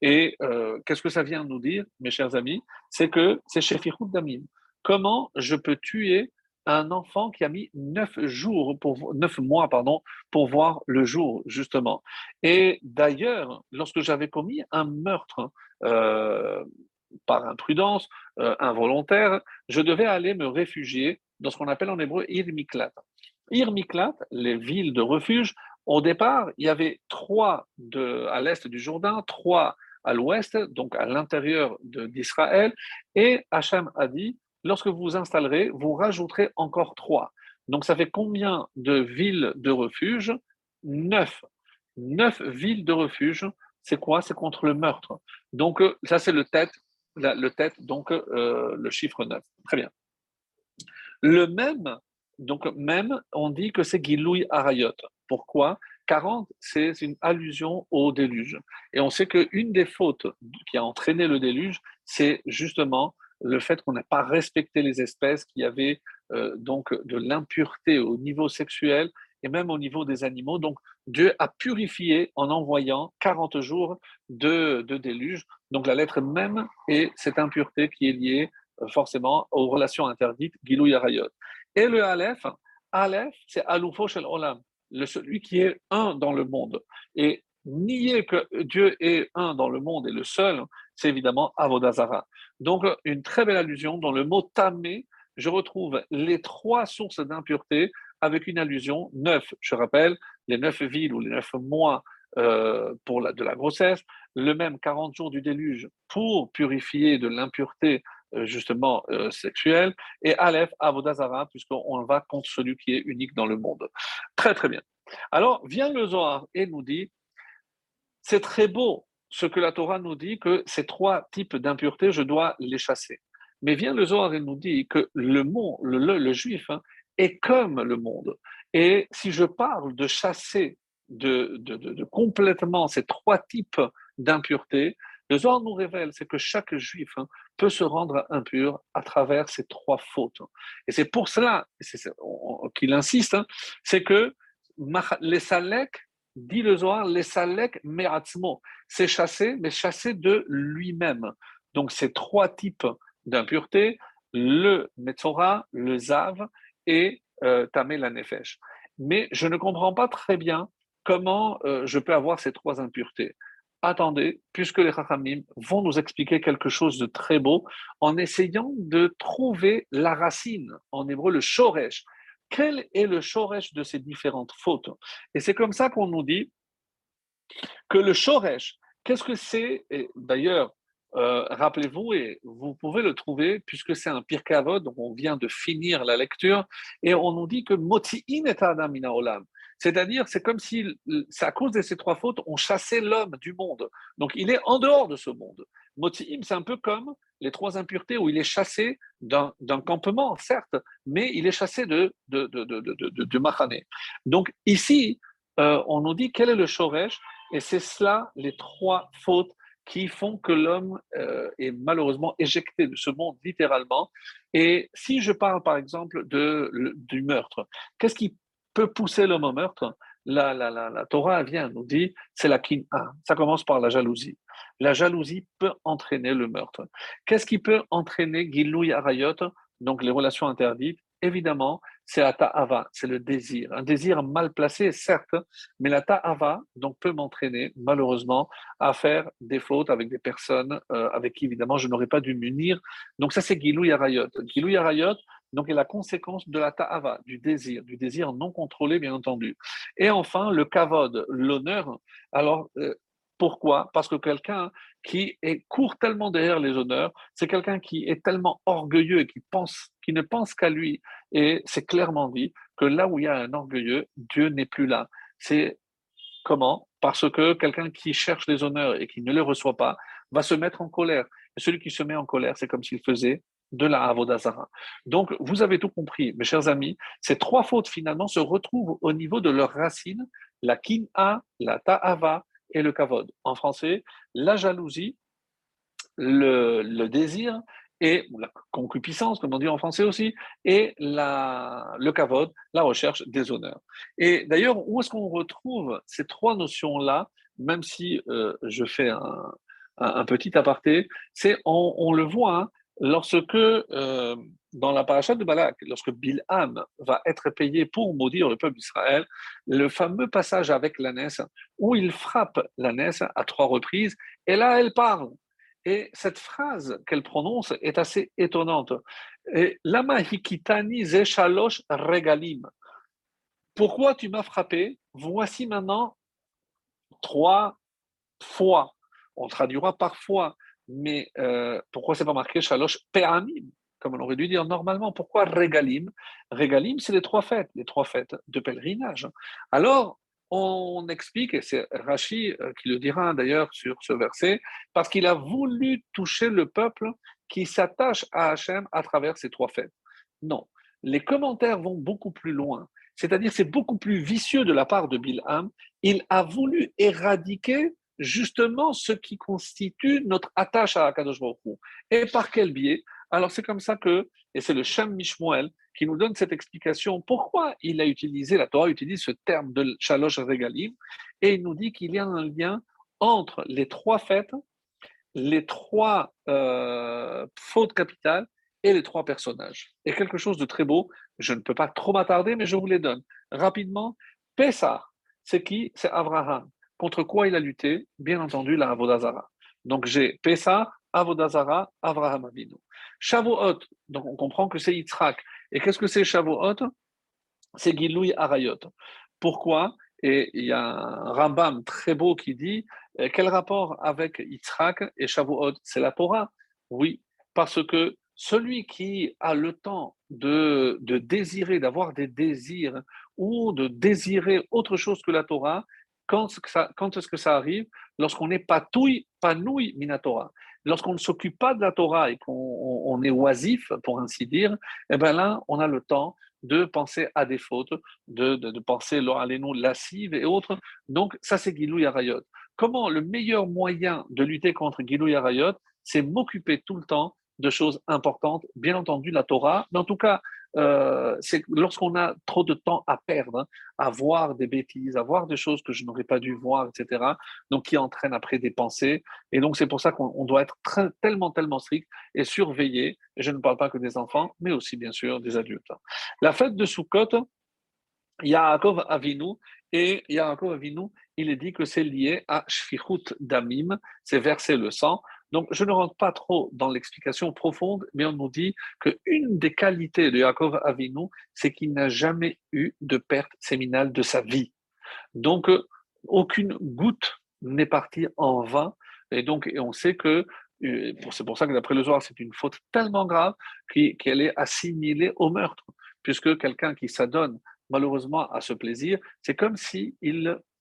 Et euh, qu'est-ce que ça vient nous dire, mes chers amis? C'est que c'est chez Damim. Comment je peux tuer un enfant qui a mis neuf jours pour neuf mois pardon pour voir le jour justement. Et d'ailleurs, lorsque j'avais commis un meurtre euh, par imprudence euh, involontaire, je devais aller me réfugier dans ce qu'on appelle en hébreu Irmiklat. Irmiklat, les villes de refuge. Au départ, il y avait trois à l'est du Jourdain, trois à l'ouest, donc à l'intérieur d'Israël. Et Hachem a dit lorsque vous vous installerez, vous rajouterez encore trois. Donc ça fait combien de villes de refuge? Neuf. Neuf villes de refuge. C'est quoi? C'est contre le meurtre. Donc euh, ça c'est le tête, le tête, donc euh, le chiffre 9. Très bien. Le même, donc même, on dit que c'est Giloui Arayot. Pourquoi? 40, c'est une allusion au déluge. Et on sait qu'une des fautes qui a entraîné le déluge, c'est justement le fait qu'on n'a pas respecté les espèces, qu'il y avait euh, donc de l'impureté au niveau sexuel et même au niveau des animaux. Donc Dieu a purifié en envoyant 40 jours de, déluge. Donc la lettre même est cette impureté qui est liée euh, forcément aux relations interdites, Gilou Yarayot. Et le Aleph, Aleph, c'est Aloufo Shel Olam, le, celui qui est un dans le monde. Et nier que Dieu est un dans le monde et le seul, c'est évidemment Avodazara. Donc, une très belle allusion dans le mot tamé, je retrouve les trois sources d'impureté avec une allusion neuf. Je rappelle, les neuf villes ou les neuf mois euh, pour la, de la grossesse, le même 40 jours du déluge pour purifier de l'impureté euh, justement euh, sexuelle, et Aleph, Avodazara, puisqu'on va contre celui qui est unique dans le monde. Très très bien. Alors vient le Zohar et nous dit, c'est très beau ce que la Torah nous dit, que ces trois types d'impuretés, je dois les chasser. Mais vient le Zohar et nous dit que le monde, le, juif, hein, est comme le monde. Et si je parle de chasser de, complètement ces trois types d'impuretés, le Zohar nous révèle, c'est que chaque juif hein, peut se rendre impur à travers ces trois fautes. Et c'est pour cela qu'il insiste, hein, c'est que les salek dit le Zohar, les salek me'atzmo, c'est chasser, mais chasser de lui-même. Donc ces trois types d'impureté, le Metzora, le Zav et euh, Tamé la Nefesh. Mais je ne comprends pas très bien comment euh, je peux avoir ces trois impuretés. Attendez, puisque les Chachamim vont nous expliquer quelque chose de très beau en essayant de trouver la racine, en hébreu le shoresh. Quel est le shoresh de ces différentes fautes? Et c'est comme ça qu'on nous dit que le shoresh, qu'est-ce que c'est? D'ailleurs, euh, rappelez-vous, et vous pouvez le trouver, puisque c'est un pire kavod, donc on vient de finir la lecture, et on nous dit que moti'in et adam olam. C'est-à-dire, c'est comme si, à cause de ces trois fautes, on chassait l'homme du monde. Donc, il est en dehors de ce monde. Moti'im, c'est un peu comme les trois impuretés où il est chassé d'un campement, certes, mais il est chassé de, de, Donc, ici, euh, on nous dit quel est le shoresh, et c'est cela, les trois fautes qui font que l'homme euh, est malheureusement éjecté de ce monde littéralement. Et si je parle par exemple de, du meurtre, qu'est-ce qui peut pousser l'homme au meurtre? La, la, la, la, Torah vient nous dit c'est la kin'a. Ça commence par la jalousie. La jalousie peut entraîner le meurtre. Qu'est-ce qui peut entraîner Gilou Arayot, donc les relations interdites Évidemment, c'est la ta'ava, c'est le désir. Un désir mal placé, certes, mais la ta'ava donc, peut m'entraîner, malheureusement, à faire des fautes avec des personnes euh, avec qui, évidemment, je n'aurais pas dû m'unir. Donc, ça, c'est Gilou Yarayot. Gilou Yarayot, donc, est la conséquence de la ta'ava, du désir, du désir non contrôlé, bien entendu. Et enfin, le kavod, l'honneur. Alors, euh, pourquoi? Parce que quelqu'un qui court tellement derrière les honneurs, c'est quelqu'un qui est tellement orgueilleux qui, pense, qui ne pense qu'à lui. Et c'est clairement dit que là où il y a un orgueilleux, Dieu n'est plus là. C'est comment? Parce que quelqu'un qui cherche les honneurs et qui ne les reçoit pas va se mettre en colère. Et celui qui se met en colère, c'est comme s'il faisait de la Avodazara. Donc, vous avez tout compris, mes chers amis. Ces trois fautes, finalement, se retrouvent au niveau de leurs racines, la kin'a, la ta'ava et le kavod. En français, la jalousie, le, désir et la concupiscence, comme on dit en français aussi, et la, le kavod, la recherche des honneurs. Et d'ailleurs, où est-ce qu'on retrouve ces trois notions-là, même si euh, je fais un, petit aparté, c'est on, le voit hein, lorsque euh, dans la paracha de Balak, lorsque Bilham va être payé pour maudire le peuple d'Israël, le fameux passage avec l'ânesse, où il frappe l'ânesse à trois reprises, et là elle parle. Et cette phrase qu'elle prononce est assez étonnante. Lama hikitani regalim. Pourquoi tu m'as frappé? Voici maintenant trois fois. On traduira parfois, mais euh, pourquoi c'est pas marqué shalosh pe'amim comme on aurait dû dire normalement? Pourquoi régalim Régalim, c'est les trois fêtes, les trois fêtes de pèlerinage. Alors, on explique, et c'est Rachi euh, qui le dira d'ailleurs sur ce verset, parce qu'il a voulu toucher le peuple qui s'attache à Hachem à travers ces trois fêtes. Non, les commentaires vont beaucoup plus loin. C'est-à-dire, c'est beaucoup plus vicieux de la part de Bilham. Il a voulu éradiquer justement ce qui constitue notre attache à Akadosh Baruch Et par quel biais? Alors c'est comme ça que, et c'est le Shem Mishmuel qui nous donne cette explication, pourquoi il a utilisé, la Torah utilise ce terme de Shalosh Regalim, et il nous dit qu'il y a un lien entre les trois fêtes, les trois euh, fautes capitales et les trois personnages. Et quelque chose de très beau, je ne peux pas trop m'attarder, mais je vous les donne. Rapidement, Pessah, c'est qui? C'est Abraham. Contre quoi il a lutté? Bien entendu, la Avodazara. Donc j'ai Pessah, Avodazara, Abraham Avinu. Shavuot, donc on comprend que c'est Yitzhak. Et qu'est-ce que c'est Shavuot? C'est Gilouy Arayot. Pourquoi? Et il y a un Rambam très beau qui dit euh, quel rapport avec Yitzhak et Shavuot? C'est la Torah Oui, parce que celui qui a le temps de désirer, d'avoir des désirs ou de désirer autre chose que la Torah, quand, est-ce que ça arrive? Lorsqu'on est patouille, panouille minatora lorsqu'on ne s'occupe pas de la Torah et qu'on est oisif, pour ainsi dire, eh bien là, on a le temps de penser à des fautes, de, penser à les noms lascives et autres. Donc, ça, c'est Gilou Yarayot. Comment le meilleur moyen de lutter contre Gilou Yarayot, c'est m'occuper tout le temps de choses importantes, bien entendu la Torah, mais en tout cas euh, c'est lorsqu'on a trop de temps à perdre, hein, à voir des bêtises, à voir des choses que je n'aurais pas dû voir, etc. Donc, qui entraînent après des pensées. Et donc, c'est pour ça qu'on doit être tellement, tellement strict et surveiller. Et je ne parle pas que des enfants, mais aussi, bien sûr, des adultes. La fête de Sukkot, Yaakov Avinu, et Yaakov Avinu, il est dit que c'est lié à Shfichut Damim, c'est verser le sang. Donc, je ne rentre pas trop dans l'explication profonde, mais on nous dit qu'une des qualités de Yaakov Avinu, c'est qu'il n'a jamais eu de perte séminale de sa vie. Donc, aucune goutte n'est partie en vain. Et donc, on sait que euh, c'est pour ça que d'après le soir, c'est une faute tellement grave qu'elle est assimilée au meurtre, puisque quelqu'un qui s'adonne malheureusement à ce plaisir, c'est comme s'il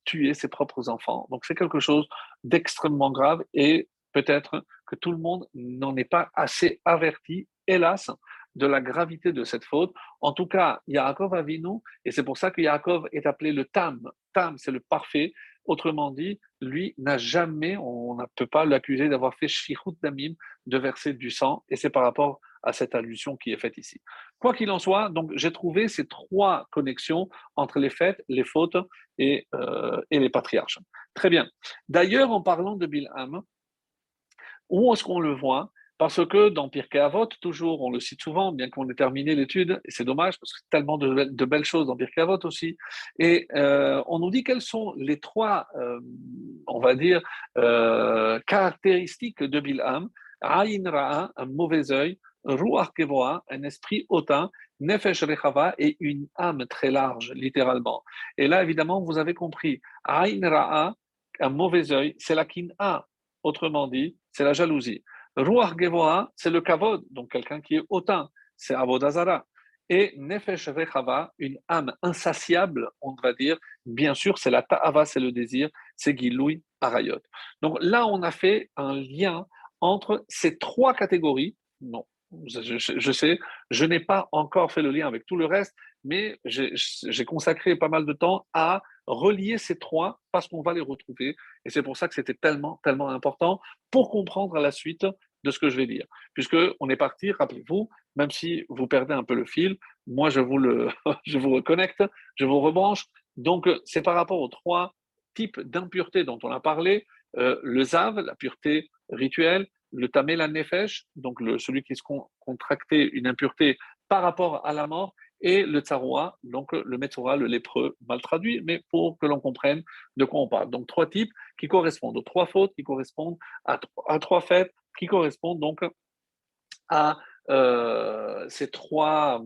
tuait ses propres enfants. Donc c'est quelque chose d'extrêmement grave et peut-être que tout le monde n'en est pas assez averti, hélas, de la gravité de cette faute. En tout cas, Yaakov Avinu, et c'est pour ça que Yaakov est appelé le Tam. Tam, c'est le parfait. Autrement dit, lui n'a jamais, on ne peut pas l'accuser d'avoir fait Shichut Damim, de verser du sang, et c'est par rapport à cette allusion qui est faite ici. Quoi qu'il en soit, donc j'ai trouvé ces trois connexions entre les fêtes, les fautes et, euh, et les patriarches. Très bien. D'ailleurs, en parlant de Bilham, où est-ce qu'on le voit? Parce que dans Pirkei Avot, toujours, on le cite souvent, bien qu'on ait terminé l'étude, et c'est dommage parce que tellement de, belles choses dans Pirkei Avot aussi. Et euh, on nous dit quelles sont les trois, euh, on va dire, euh, caractéristiques de Bilham. Aïn Ra'a, un mauvais œil, Ruach Kevoa, un esprit hautain, Nefesh Rechava et une âme très large, littéralement. Et là, évidemment, vous avez compris, Aïn Ra'a, un mauvais œil, c'est la kin'a, autrement dit, c'est la jalousie. Ruach Gevoa, c'est le kavod, donc quelqu'un qui est hautain, c'est Avodazara. Et Nefesh Rechava, une âme insatiable, on va dire, bien sûr, c'est la ta'ava, c'est le désir, c'est Giloui Arayot. Donc là, on a fait un lien entre ces trois catégories. Non, je, sais, je n'ai pas encore fait le lien avec tout le reste, mais j'ai consacré pas mal de temps à relier ces trois parce qu'on va les retrouver. Et c'est pour ça que c'était tellement, tellement important pour comprendre la suite de ce que je vais dire. Puisqu'on est parti, rappelez-vous, même si vous perdez un peu le fil, moi je vous, le, je vous reconnecte, je vous rebranche. Donc c'est par rapport aux trois types d'impuretés dont on a parlé, euh, le zav, la pureté rituelle, le tamel nefesh, donc celui qui se contractait une impureté par rapport à la mort, et le tsaroua, donc le metzora, le lépreux, mal traduit, mais pour que l'on comprenne de quoi on parle. Donc trois types qui correspondent aux trois fautes, qui correspondent à, trois fêtes, qui correspondent donc à euh, ces trois,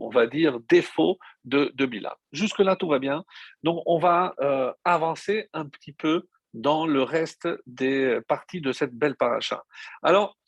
on va dire, défauts de, de Bila. Jusque-là, tout va bien. Donc, on va euh, avancer un petit peu dans le reste des parties de cette belle paracha. Alors,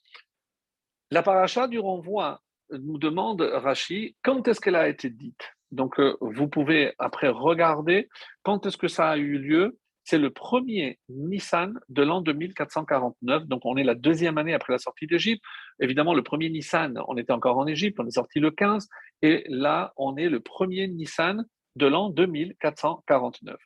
la paracha du renvoi nous demande, Rachi, quand est-ce qu'elle a été dite? Donc, euh, vous pouvez après regarder quand est-ce que ça a eu lieu. C'est le premier Nissan de l'an 2449, donc on est la deuxième année après la sortie d'Égypte. Évidemment, le premier Nissan, on était encore en Égypte, on est sorti le 15, et là, on est le premier Nissan de l'an 2449.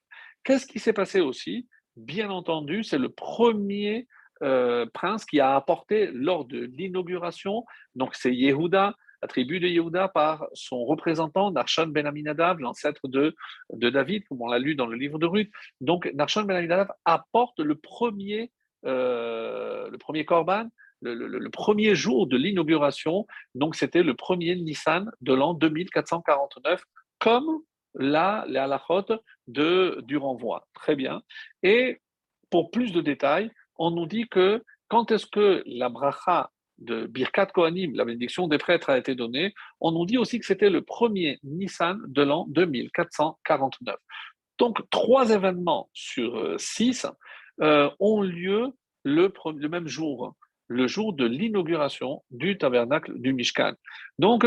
Qu'est-ce qui s'est passé aussi? Bien entendu, c'est le premier euh, prince qui a apporté lors de l'inauguration, donc c'est Yehuda, la tribu de Yehuda, par son représentant, Narshan ben Aminadav, l'ancêtre de, David, comme on l'a lu dans le livre de Ruth. Donc Narshan ben Aminadav apporte le premier, euh, le premier le, premier jour de l'inauguration, donc c'était le premier Nissan de l'an 2449, comme là, les de, du renvoi. Très bien. Et pour plus de détails, on nous dit que quand est-ce que la bracha de Birkat Kohanim, la bénédiction des prêtres, a été donnée, on nous dit aussi que c'était le premier Nissan de l'an 2449. Donc, trois événements sur euh, six euh, ont lieu le, même jour, le jour de l'inauguration du tabernacle du Mishkan. Donc,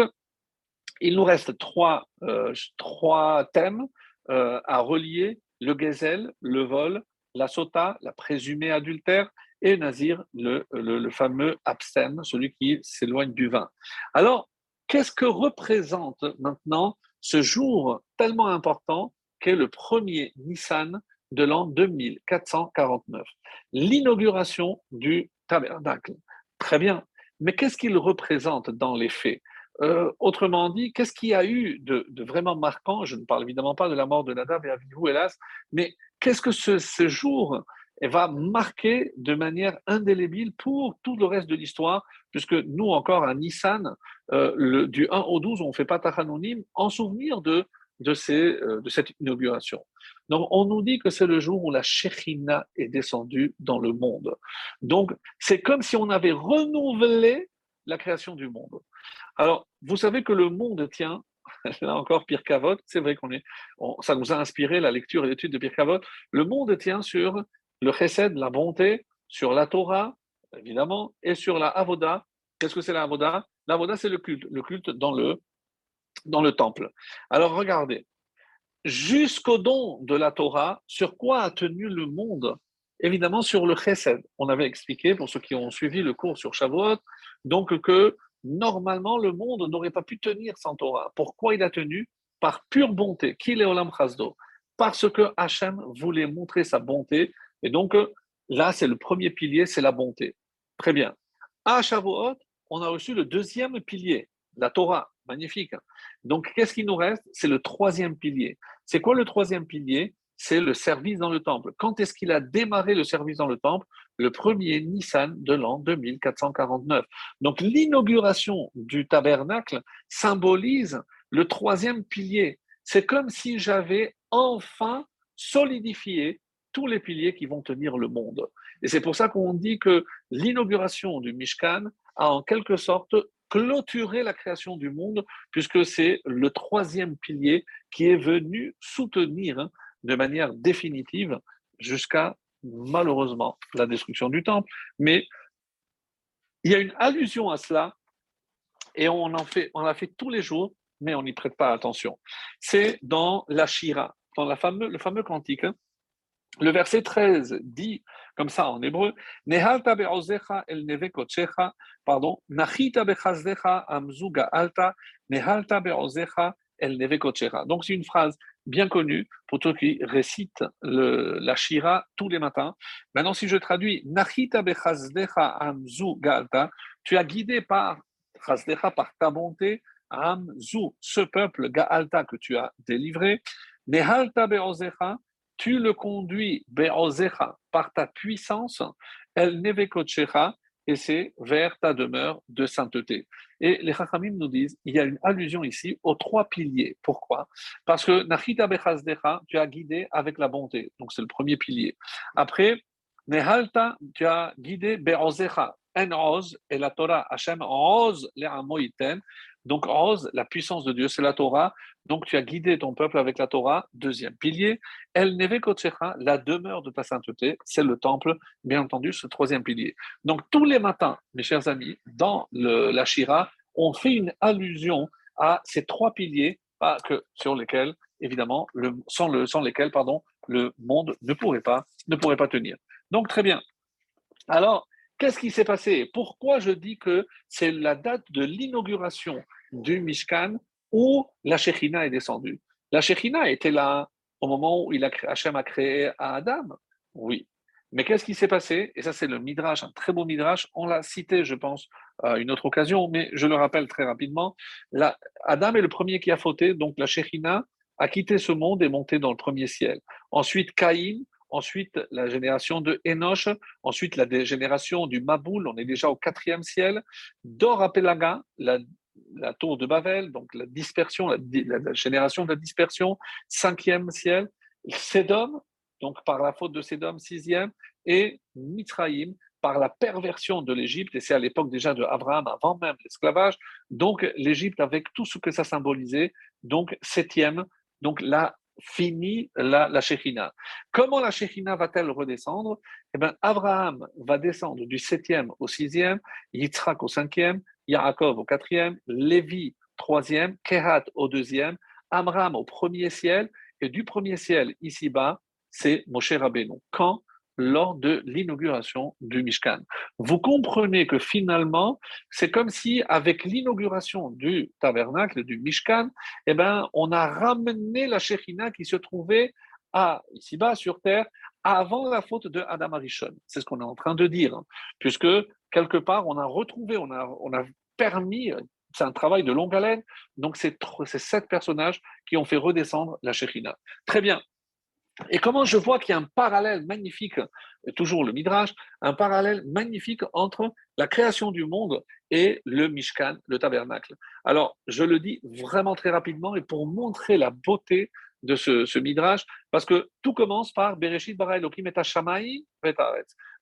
il nous reste trois, euh, thèmes à relier le gazelle, le vol, la sota, la présumée adultère, et Nazir, le, le, fameux abstème, celui qui s'éloigne du vin. Alors, qu'est-ce que représente maintenant ce jour tellement important qu'est le premier Nissan de l'an 2449 L'inauguration du tabernacle. Très bien. Mais qu'est-ce qu'il représente dans les faits? Euh, autrement dit, qu'est-ce qu'il y a eu de, vraiment marquant? Je ne parle évidemment pas de la mort de Nadab et Avihu, hélas, mais qu'est-ce que ce, jour va marquer de manière indélébile pour tout le reste de l'histoire, puisque nous encore à Nissan, euh, du 1 au 12, on ne fait pas Tachanonim en souvenir de, de, ces, euh, de cette inauguration. Donc on nous dit que c'est le jour où la Shekhina est descendue dans le monde. Donc c'est comme si on avait renouvelé la création du monde. Alors, vous savez que le monde tient, là encore, Pierre Cavotte, c'est vrai qu'on ça nous a inspiré la lecture et l'étude de Pierre Cavotte. Le monde tient sur le chesed, la bonté, sur la Torah, évidemment, et sur la avoda. Qu'est-ce que c'est la avoda? La avoda, c'est le culte, le culte dans le, dans le temple. Alors, regardez, jusqu'au don de la Torah, sur quoi a tenu le monde? Évidemment, sur le chesed. On avait expliqué, pour ceux qui ont suivi le cours sur Shavuot, donc que normalement, le monde n'aurait pas pu tenir sans Torah. Pourquoi il a tenu? Par pure bonté. Qui est Olam Chazdo? Parce que Hachem voulait montrer sa bonté. Et donc, là, c'est le premier pilier, c'est la bonté. Très bien. À Shavuot, on a reçu le deuxième pilier, la Torah. Magnifique. Donc, qu'est-ce qui nous reste? C'est le troisième pilier. C'est quoi le troisième pilier? C'est le service dans le temple. Quand est-ce qu'il a démarré le service dans le temple? Le premier Nissan de l'an 2449. Donc l'inauguration du tabernacle symbolise le troisième pilier. C'est comme si j'avais enfin solidifié tous les piliers qui vont tenir le monde. Et c'est pour ça qu'on dit que l'inauguration du Mishkan a en quelque sorte clôturé la création du monde, puisque c'est le troisième pilier qui est venu soutenir de manière définitive jusqu'à malheureusement la destruction du temple, mais il y a une allusion à cela et on en fait, on l'a fait tous les jours, mais on n'y prête pas attention. C'est dans la Shira, dans la le fameux cantique. Le verset 13 dit comme ça en hébreu el pardon, amzuga alta, el. Donc c'est une phrase bien connu pour ceux qui récitent le, la Shira tous les matins. Maintenant, si je traduis, Nachita amzu galta, tu as guidé par par ta bonté, amzu, ce peuple gaalta que tu as délivré. Nehalta beozecha, tu le conduis beozecha par ta puissance, el nevekochecha, et c'est vers ta demeure de sainteté. Et les Chachamim nous disent, il y a une allusion ici aux trois piliers. Pourquoi? Parce que Nachita Bechazdecha, tu as guidé avec la bonté. Donc c'est le premier pilier. Après, Nehalta, tu as guidé Be'ozecha, En Oz, et la Torah, Hashem Oz le Amoiten. Donc Oz, la puissance de Dieu, c'est la Torah. Donc tu as guidé ton peuple avec la Torah, deuxième pilier. El Nevekotsecha, la demeure de ta sainteté, c'est le temple, bien entendu, ce troisième pilier. Donc tous les matins, mes chers amis, dans la Shira, on fait une allusion à ces trois piliers sur lesquels, évidemment, sans, sans lesquels pardon, le monde ne pourrait, pas, ne pourrait pas tenir. Donc très bien. Alors, qu'est-ce qui s'est passé? Pourquoi je dis que c'est la date de l'inauguration du Mishkan? Où la Shekhina est descendue. La Shekhina était là au moment où il a, Hachem a créé Adam. Oui. Mais qu'est-ce qui s'est passé? Et ça, c'est le Midrash, un très beau Midrash. On l'a cité, je pense, à une autre occasion, mais je le rappelle très rapidement. Adam est le premier qui a fauté, donc la Shekhina a quitté ce monde et monté dans le premier ciel. Ensuite, Caïn, ensuite la génération de Enoch, ensuite la génération du Maboul, on est déjà au quatrième ciel. Dor Pelaga, la la tour de Babel, donc la dispersion, la, génération de la dispersion, cinquième ciel, Sédom, donc par la faute de Sédom, sixième, et Mitraïm, par la perversion de l'Égypte, et c'est à l'époque déjà de Abraham, avant même l'esclavage, donc l'Égypte avec tout ce que ça symbolisait, donc septième, donc là finit la, la Comment la Shekhinah va-t-elle redescendre? Eh bien, Abraham va descendre du septième au sixième, Yitzhak au cinquième, Yaakov au quatrième, Lévi troisième, Kehat au deuxième, Amram au premier ciel, et du premier ciel ici-bas, c'est Moshe Rabbeinu. Quand? Lors de l'inauguration du Mishkan. Vous comprenez que finalement, c'est comme si avec l'inauguration du tabernacle, du Mishkan, eh ben, on a ramené la Shekhina qui se trouvait ici-bas sur terre avant la faute de Adam Arishon. C'est ce qu'on est en train de dire, hein. puisque quelque part, on a retrouvé, on a, on a permis, c'est un travail de longue haleine. Donc, c'est sept personnages qui ont fait redescendre la Shekhina. Très bien. Et comment je vois qu'il y a un parallèle magnifique, toujours le Midrash, un parallèle magnifique entre la création du monde et le Mishkan, le tabernacle. Alors, je le dis vraiment très rapidement et pour montrer la beauté de ce, Midrash, parce que tout commence par Bereshit bara Elohim et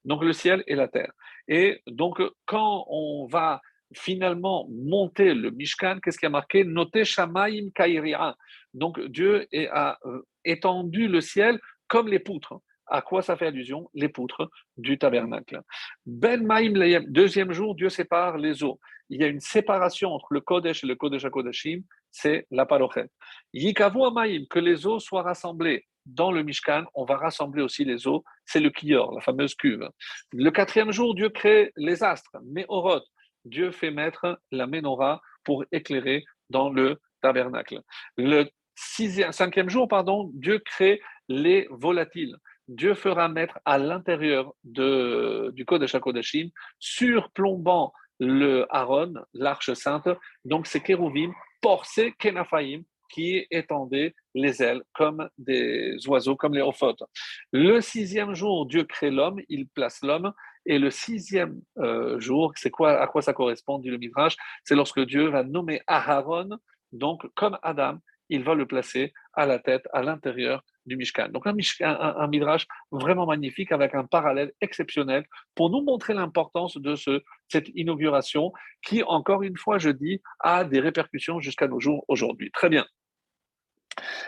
donc le ciel et la terre. Et donc, quand on va finalement monter le Mishkan, qu'est-ce qui a marqué? Noté Shamaim Kairia. Donc Dieu a euh, étendu le ciel comme les poutres. À quoi ça fait allusion? Les poutres du tabernacle. Ben Maim deuxième jour, Dieu sépare les eaux. Il y a une séparation entre le Kodesh et le Kodesh HaKodeshim, c'est la Parochet. Yikavu Amaim, que les eaux soient rassemblées dans le Mishkan, on va rassembler aussi les eaux, c'est le Kiyor, la fameuse cuve. Le quatrième jour, Dieu crée les astres, Meorot. Dieu fait mettre la menorah pour éclairer dans le tabernacle. Le cinquième jour, pardon, Dieu crée les volatiles. Dieu fera mettre à l'intérieur du Kodesh HaKodashim, surplombant le Aaron, l'arche sainte, donc c'est Kérouvim, porcé Kenafaim, qui étendaient les ailes comme des oiseaux, comme les ophotes. Le sixième jour, Dieu crée l'homme, il place l'homme, et le sixième euh, jour, c'est quoi, à quoi ça correspond, dit le Midrash? C'est lorsque Dieu va nommer Aharon, donc comme Adam, il va le placer à la tête, à l'intérieur du Mishkan. Donc un, Midrash vraiment magnifique avec un parallèle exceptionnel pour nous montrer l'importance de ce, cette inauguration qui, encore une fois, je dis, a des répercussions jusqu'à nos jours aujourd'hui. Très bien.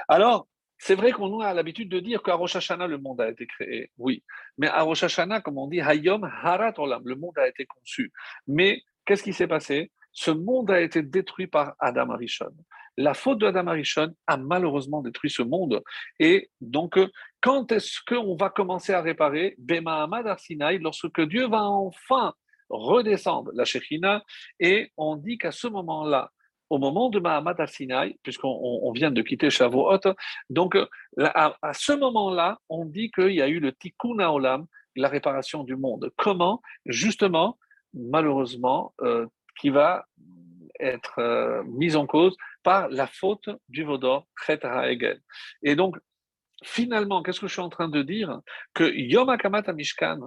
Alors, c'est vrai qu'on a l'habitude de dire qu'à Rosh Hashanah, le monde a été créé. Oui. Mais à Rosh Hashanah, comme on dit, Hayom Harat Olam, le monde a été conçu. Mais qu'est-ce qui s'est passé? Ce monde a été détruit par Adam Arishon. La faute de Adam Arishon a malheureusement détruit ce monde. Et donc, quand est-ce qu'on va commencer à réparer? Bema Amad Arsinaï, lorsque Dieu va enfin redescendre la Shekhina, et on dit qu'à ce moment-là, au moment de Mahamad al-Sinaï, puisqu'on vient de quitter Shavuot, donc à, ce moment-là, on dit qu'il y a eu le tikkun haolam, la réparation du monde. Comment? Justement, malheureusement, euh, qui va être euh, mise en cause par la faute du Vaudor, Chet Ha'egel. Et donc, finalement, qu'est-ce que je suis en train de dire? Que Yom HaKamat Mishkan,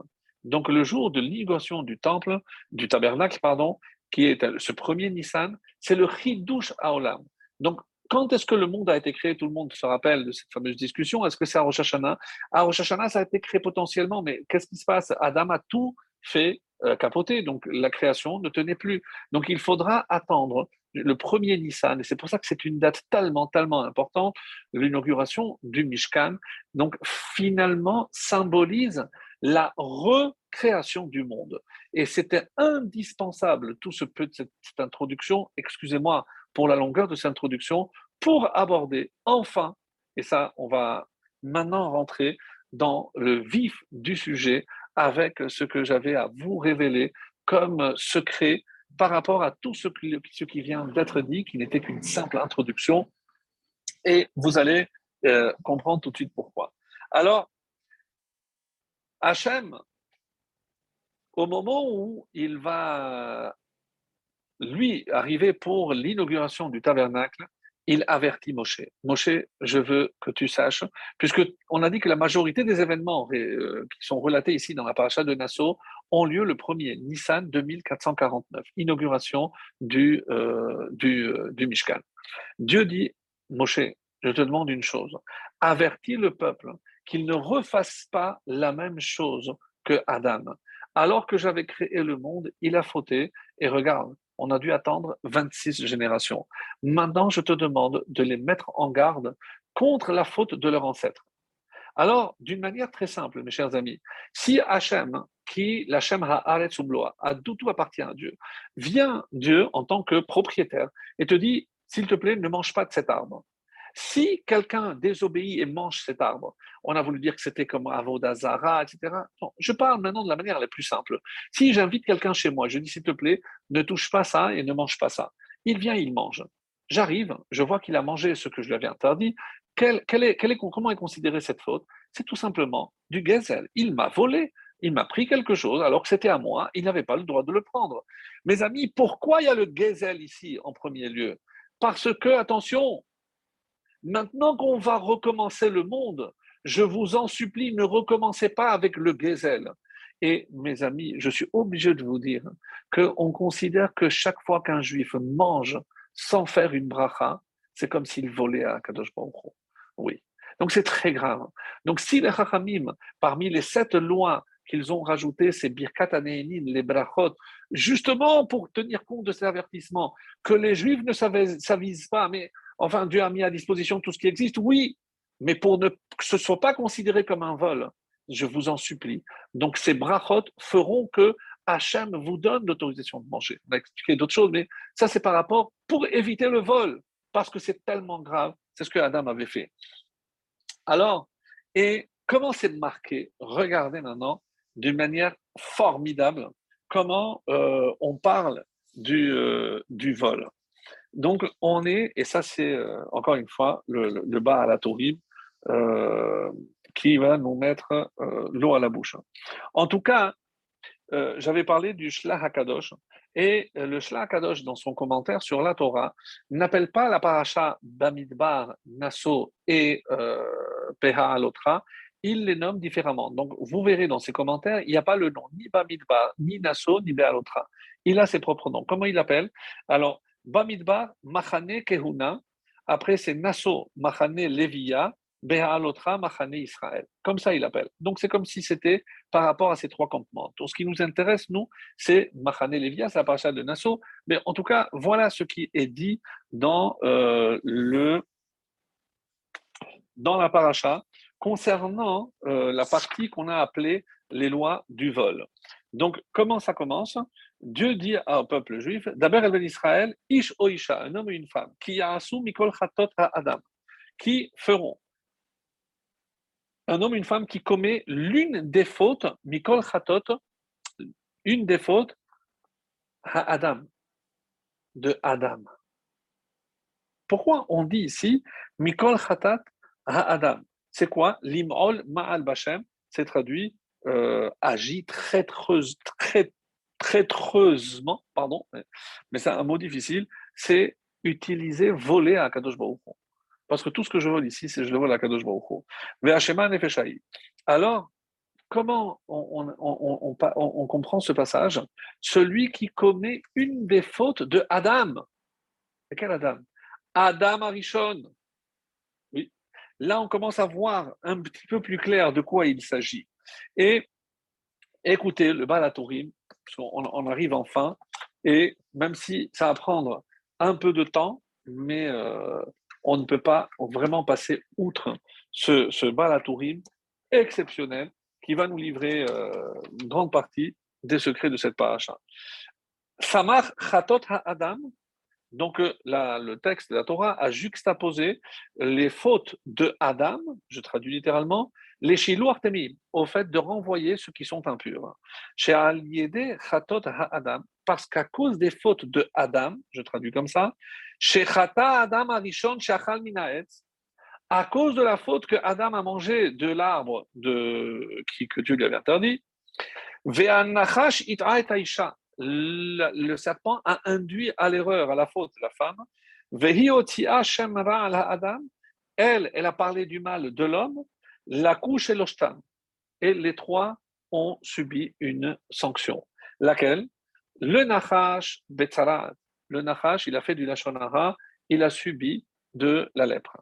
donc le jour de l'inauguration du temple, du tabernacle, pardon, qui est ce premier Nissan, c'est le Chidush Haolam. Donc, quand est-ce que le monde a été créé? Tout le monde se rappelle de cette fameuse discussion. Est-ce que c'est à Rosh Hashanah? À Rosh Hashanah, ça a été créé potentiellement, mais qu'est-ce qui se passe? Adam a tout fait euh, capoter, donc la création ne tenait plus. Donc il faudra attendre le premier Nissan, et c'est pour ça que c'est une date tellement, tellement importante, l'inauguration du Mishkan, donc finalement symbolise la recréation du monde. Et c'était indispensable, tout ce peu, cette, cette introduction, excusez-moi pour la longueur de cette introduction, pour aborder enfin, et ça, on va maintenant rentrer dans le vif du sujet avec ce que j'avais à vous révéler comme secret par rapport à tout ce qui, vient d'être dit, qui n'était qu'une simple introduction. Et vous allez euh, comprendre tout de suite pourquoi. Alors, Hachem, au moment où il va, lui, arriver pour l'inauguration du tabernacle, il avertit Moshe. Moshe, je veux que tu saches, puisque on a dit que la majorité des événements euh, qui sont relatés ici dans la paracha de Nassau ont lieu le 1er Nissan 2449, inauguration du, euh, du, euh, du Mishkan. Dieu dit, Moshe, je te demande une chose, avertis le peuple qu'il ne refasse pas la même chose que Adam. Alors que j'avais créé le monde, il a fauté, et regarde, on a dû attendre 26 générations. Maintenant, je te demande de les mettre en garde contre la faute de leurs ancêtres. Alors, d'une manière très simple, mes chers amis, si Hachem, qui l'Hachem Haaretz a tout appartient à Dieu, vient Dieu en tant que propriétaire et te dit, s'il te plaît, ne mange pas de cet arbre. Si quelqu'un désobéit et mange cet arbre, on a voulu dire que c'était comme Avodazara, etc. je parle maintenant de la manière la plus simple. Si j'invite quelqu'un chez moi, je dis s'il te plaît, ne touche pas ça et ne mange pas ça. Il vient, il mange. J'arrive, je vois qu'il a mangé ce que je lui avais interdit. est, est, comment est considérée cette faute? C'est tout simplement du gazelle. Il m'a volé. il m'a pris quelque chose alors que c'était à moi, il n'avait pas le droit de le prendre. Mes amis, pourquoi il y a le gezel ici en premier lieu? Parce que, attention, maintenant qu'on va recommencer le monde, je vous en supplie, ne recommencez pas avec le gezel. Et mes amis, je suis obligé de vous dire qu'on considère que chaque fois qu'un juif mange sans faire une bracha, c'est comme s'il volait à Kadosh Baruch Oui. Donc c'est très grave. Donc si les Chachamim, parmi les sept lois qu'ils ont rajoutées, ces Birkat Anéinin, les brachot, justement pour tenir compte de cet avertissement, que les Juifs ne s'avisent pas, mais enfin Dieu a mis à disposition tout ce qui existe, oui, mais pour ne, que ce ne soit pas considéré comme un vol, je vous en supplie. Donc ces brachot feront que Hachem vous donne l'autorisation de manger. On va expliquer d'autres choses, mais ça c'est par rapport pour éviter le vol, parce que c'est tellement grave. C'est ce que Adam avait fait. Alors, et comment c'est marqué? Regardez maintenant d'une manière formidable comment euh, on parle du, euh, du vol. Donc, on est, et ça c'est euh, encore une fois le, bas à la tourib qui va nous mettre l'eau à la bouche. En tout cas, j'avais parlé du Shlach HaKadosh, et le Shlach HaKadosh, dans son commentaire sur la Torah, n'appelle pas la paracha Bamidbar, Nasso et Peha Alotra, il les nomme différemment. Donc, vous verrez dans ses commentaires, il n'y a pas le nom ni Bamidbar, ni Nasso, ni Bealotra. Il a ses propres noms. Comment il l'appelle? Alors, Bamidbar, Machane Kehuna. Après, c'est Nasso, Machane Levia. Bealotra, Machane Israël. Comme ça, il l'appelle. Donc, c'est comme si c'était par rapport à ces trois campements. Donc, ce qui nous intéresse, nous, c'est Machane Levia, c'est la paracha de Nasso. Mais en tout cas, voilà ce qui est dit dans euh, le dans la paracha concernant euh, la partie qu'on a appelée les lois du vol. Donc, comment ça commence? Dieu dit au peuple juif, d'abord el ben Israël, ish o isha, un homme et une femme, qui a mikol chatot adam, qui feront un homme et une femme qui commet l'une des fautes, mikol chatot, une des fautes, ha adam, de Adam. Pourquoi on dit ici mikol chatat ha adam? C'est quoi? L'imol ma'al bachem, c'est traduit euh, agit traîtreuse, traîtreusement, pardon, mais c'est un mot difficile, c'est utiliser, voler à Kadosh Baruch Parce que tout ce que je vole ici, c'est je le vole à Kadosh Baruch Alors, comment on, on, on, comprend ce passage? Celui qui commet une des fautes de Adam. quel Adam? Adam Arishon, Là, on commence à voir un petit peu plus clair de quoi il s'agit. Et écoutez, le Balatourim, on, arrive enfin, et même si ça va prendre un peu de temps, mais euh, on ne peut pas vraiment passer outre ce, ce Balatourim exceptionnel qui va nous livrer euh, une grande partie des secrets de cette paracha. Samar Chatot Adam, donc, euh, le texte de la Torah a juxtaposé les fautes de Adam, je traduis littéralement, les shilou artemim, au fait de renvoyer ceux qui sont impurs. Chez chatot Adam, parce qu'à cause des fautes de Adam, je traduis comme ça, Adam shachal minaetz, à cause de la faute que Adam a mangé de l'arbre que Dieu lui avait interdit, le, serpent a induit à l'erreur, à la faute la femme. Elle, elle a parlé du mal de l'homme, la couche et l'oshtan. Et les trois ont subi une sanction. Laquelle? Le Nachash Betzarat. Le Nachash, il a fait du Lachonara, il a subi de la lèpre.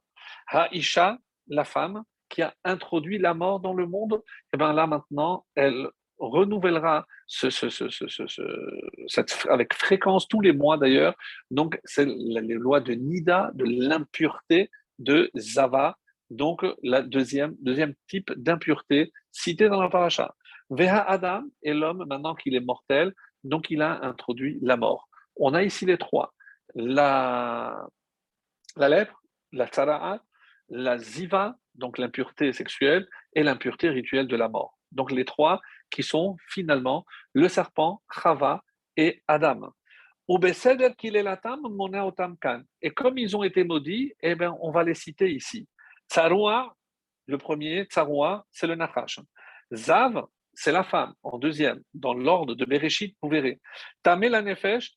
Haïcha, la femme, qui a introduit la mort dans le monde, et eh bien là maintenant, elle renouvellera avec fréquence tous les mois d'ailleurs. Donc, c'est les lois de Nida, de l'impureté de Zava, donc la deuxième, deuxième type d'impureté cité dans la paracha. Veha Adam est l'homme maintenant qu'il est mortel, donc il a introduit la mort. On a ici les trois la, la lèpre, la tsara'at, la ziva, donc l'impureté sexuelle, et l'impureté rituelle de la mort. Donc les trois qui sont finalement le serpent, Chava et Adam. Et comme ils ont été maudits, eh bien, on va les citer ici. Tsaroua, le premier, Tsaroua, c'est le Nachash. Zav, c'est la femme. En deuxième, dans l'ordre de Bereshit, vous verrez. Nefesh,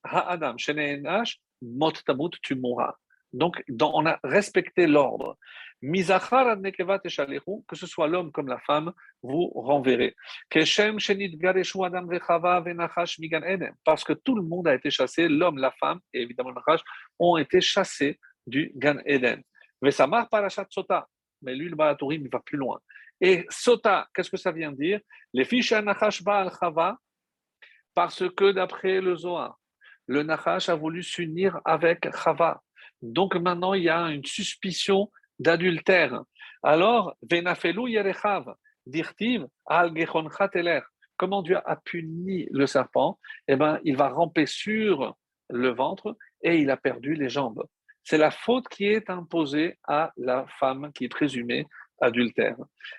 mot tamut, tu mourras. Donc, on a respecté l'ordre. Que ce soit l'homme comme la femme, vous renverrez. Parce que tout le monde a été chassé, l'homme, la femme et évidemment le Nachash ont été chassés du Gan Eden. Vesamar parashat Sota. Mais lui, le Balatourim, il va plus loin. Et Sota, qu'est-ce que ça vient dire? Les fiches Nachash Baal Chava, parce que d'après le Zohar, le Nachash a voulu s'unir avec Chava. Donc maintenant, il y a une suspicion d'adultère. Alors, Venafelu Yerechav, dirtiv al Comment Dieu a puni le serpent? Eh bien, il va ramper sur le ventre et il a perdu les jambes. C'est la faute qui est imposée à la femme qui est présumée adultère.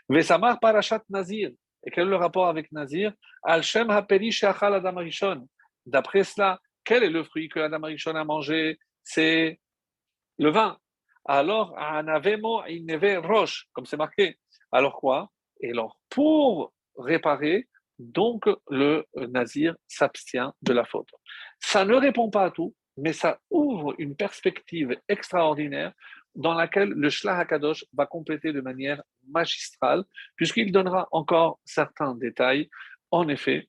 Vesamar parashat Nazir. Et quel est le rapport avec Nazir? Al Shem Adam D'après cela, quel est le fruit que Adam Rishon a mangé? C'est le vin. Alors, Anavemo Ineve Roche, comme c'est marqué. Alors quoi? Et alors, pour réparer, donc le nazir s'abstient de la faute. Ça ne répond pas à tout, mais ça ouvre une perspective extraordinaire dans laquelle le Shlach HaKadosh va compléter de manière magistrale, puisqu'il donnera encore certains détails. En effet,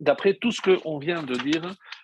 d'après tout ce qu'on vient de dire,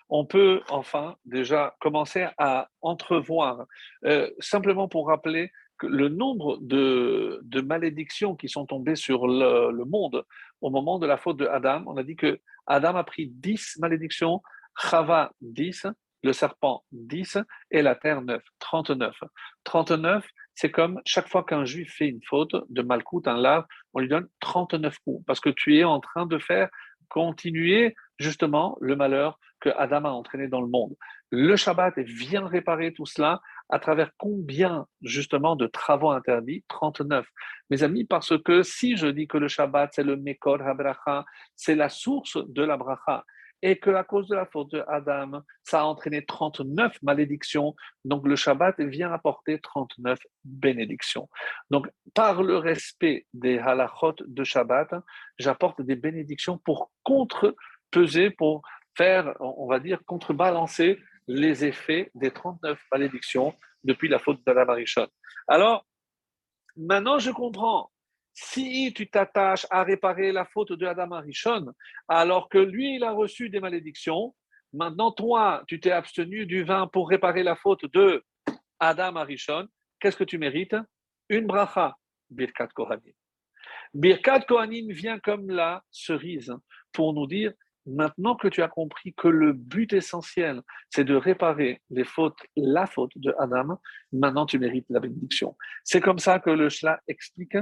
on peut enfin déjà commencer à entrevoir, euh, simplement pour rappeler que le nombre de, malédictions qui sont tombées sur le, monde au moment de la faute de Adam, on a dit que Adam a pris 10 malédictions, Chava 10, le serpent 10 et la terre 9, 39. 39, c'est comme chaque fois qu'un juif fait une faute de malcoute, un lave, on lui donne 39 coups, parce que tu es en train de faire continuer justement le malheur que Adam a entraîné dans le monde. Le Shabbat vient réparer tout cela à travers combien justement de travaux interdits? 39. Mes amis, parce que si je dis que le Shabbat c'est le Mekor HaBracha, c'est la source de la bracha, et que à cause de la faute de Adam, ça a entraîné 39 malédictions. Donc le Shabbat vient apporter 39 bénédictions. Donc par le respect des halachot de Shabbat, j'apporte des bénédictions pour contre-peser, pour faire, on va dire, contrebalancer les effets des 39 malédictions depuis la faute de la Marichon. Alors, maintenant je comprends si tu t'attaches à réparer la faute de Adam Arishon, alors que lui, il a reçu des malédictions, maintenant toi, tu t'es abstenu du vin pour réparer la faute de Adam Arishon, qu'est-ce que tu mérites? Une bracha, Birkat Kohanim. Birkat Kohanim vient comme la cerise pour nous dire Maintenant que tu as compris que le but essentiel, c'est de réparer les fautes, la faute de Adam, maintenant tu mérites la bénédiction. C'est comme ça que le Shla explique,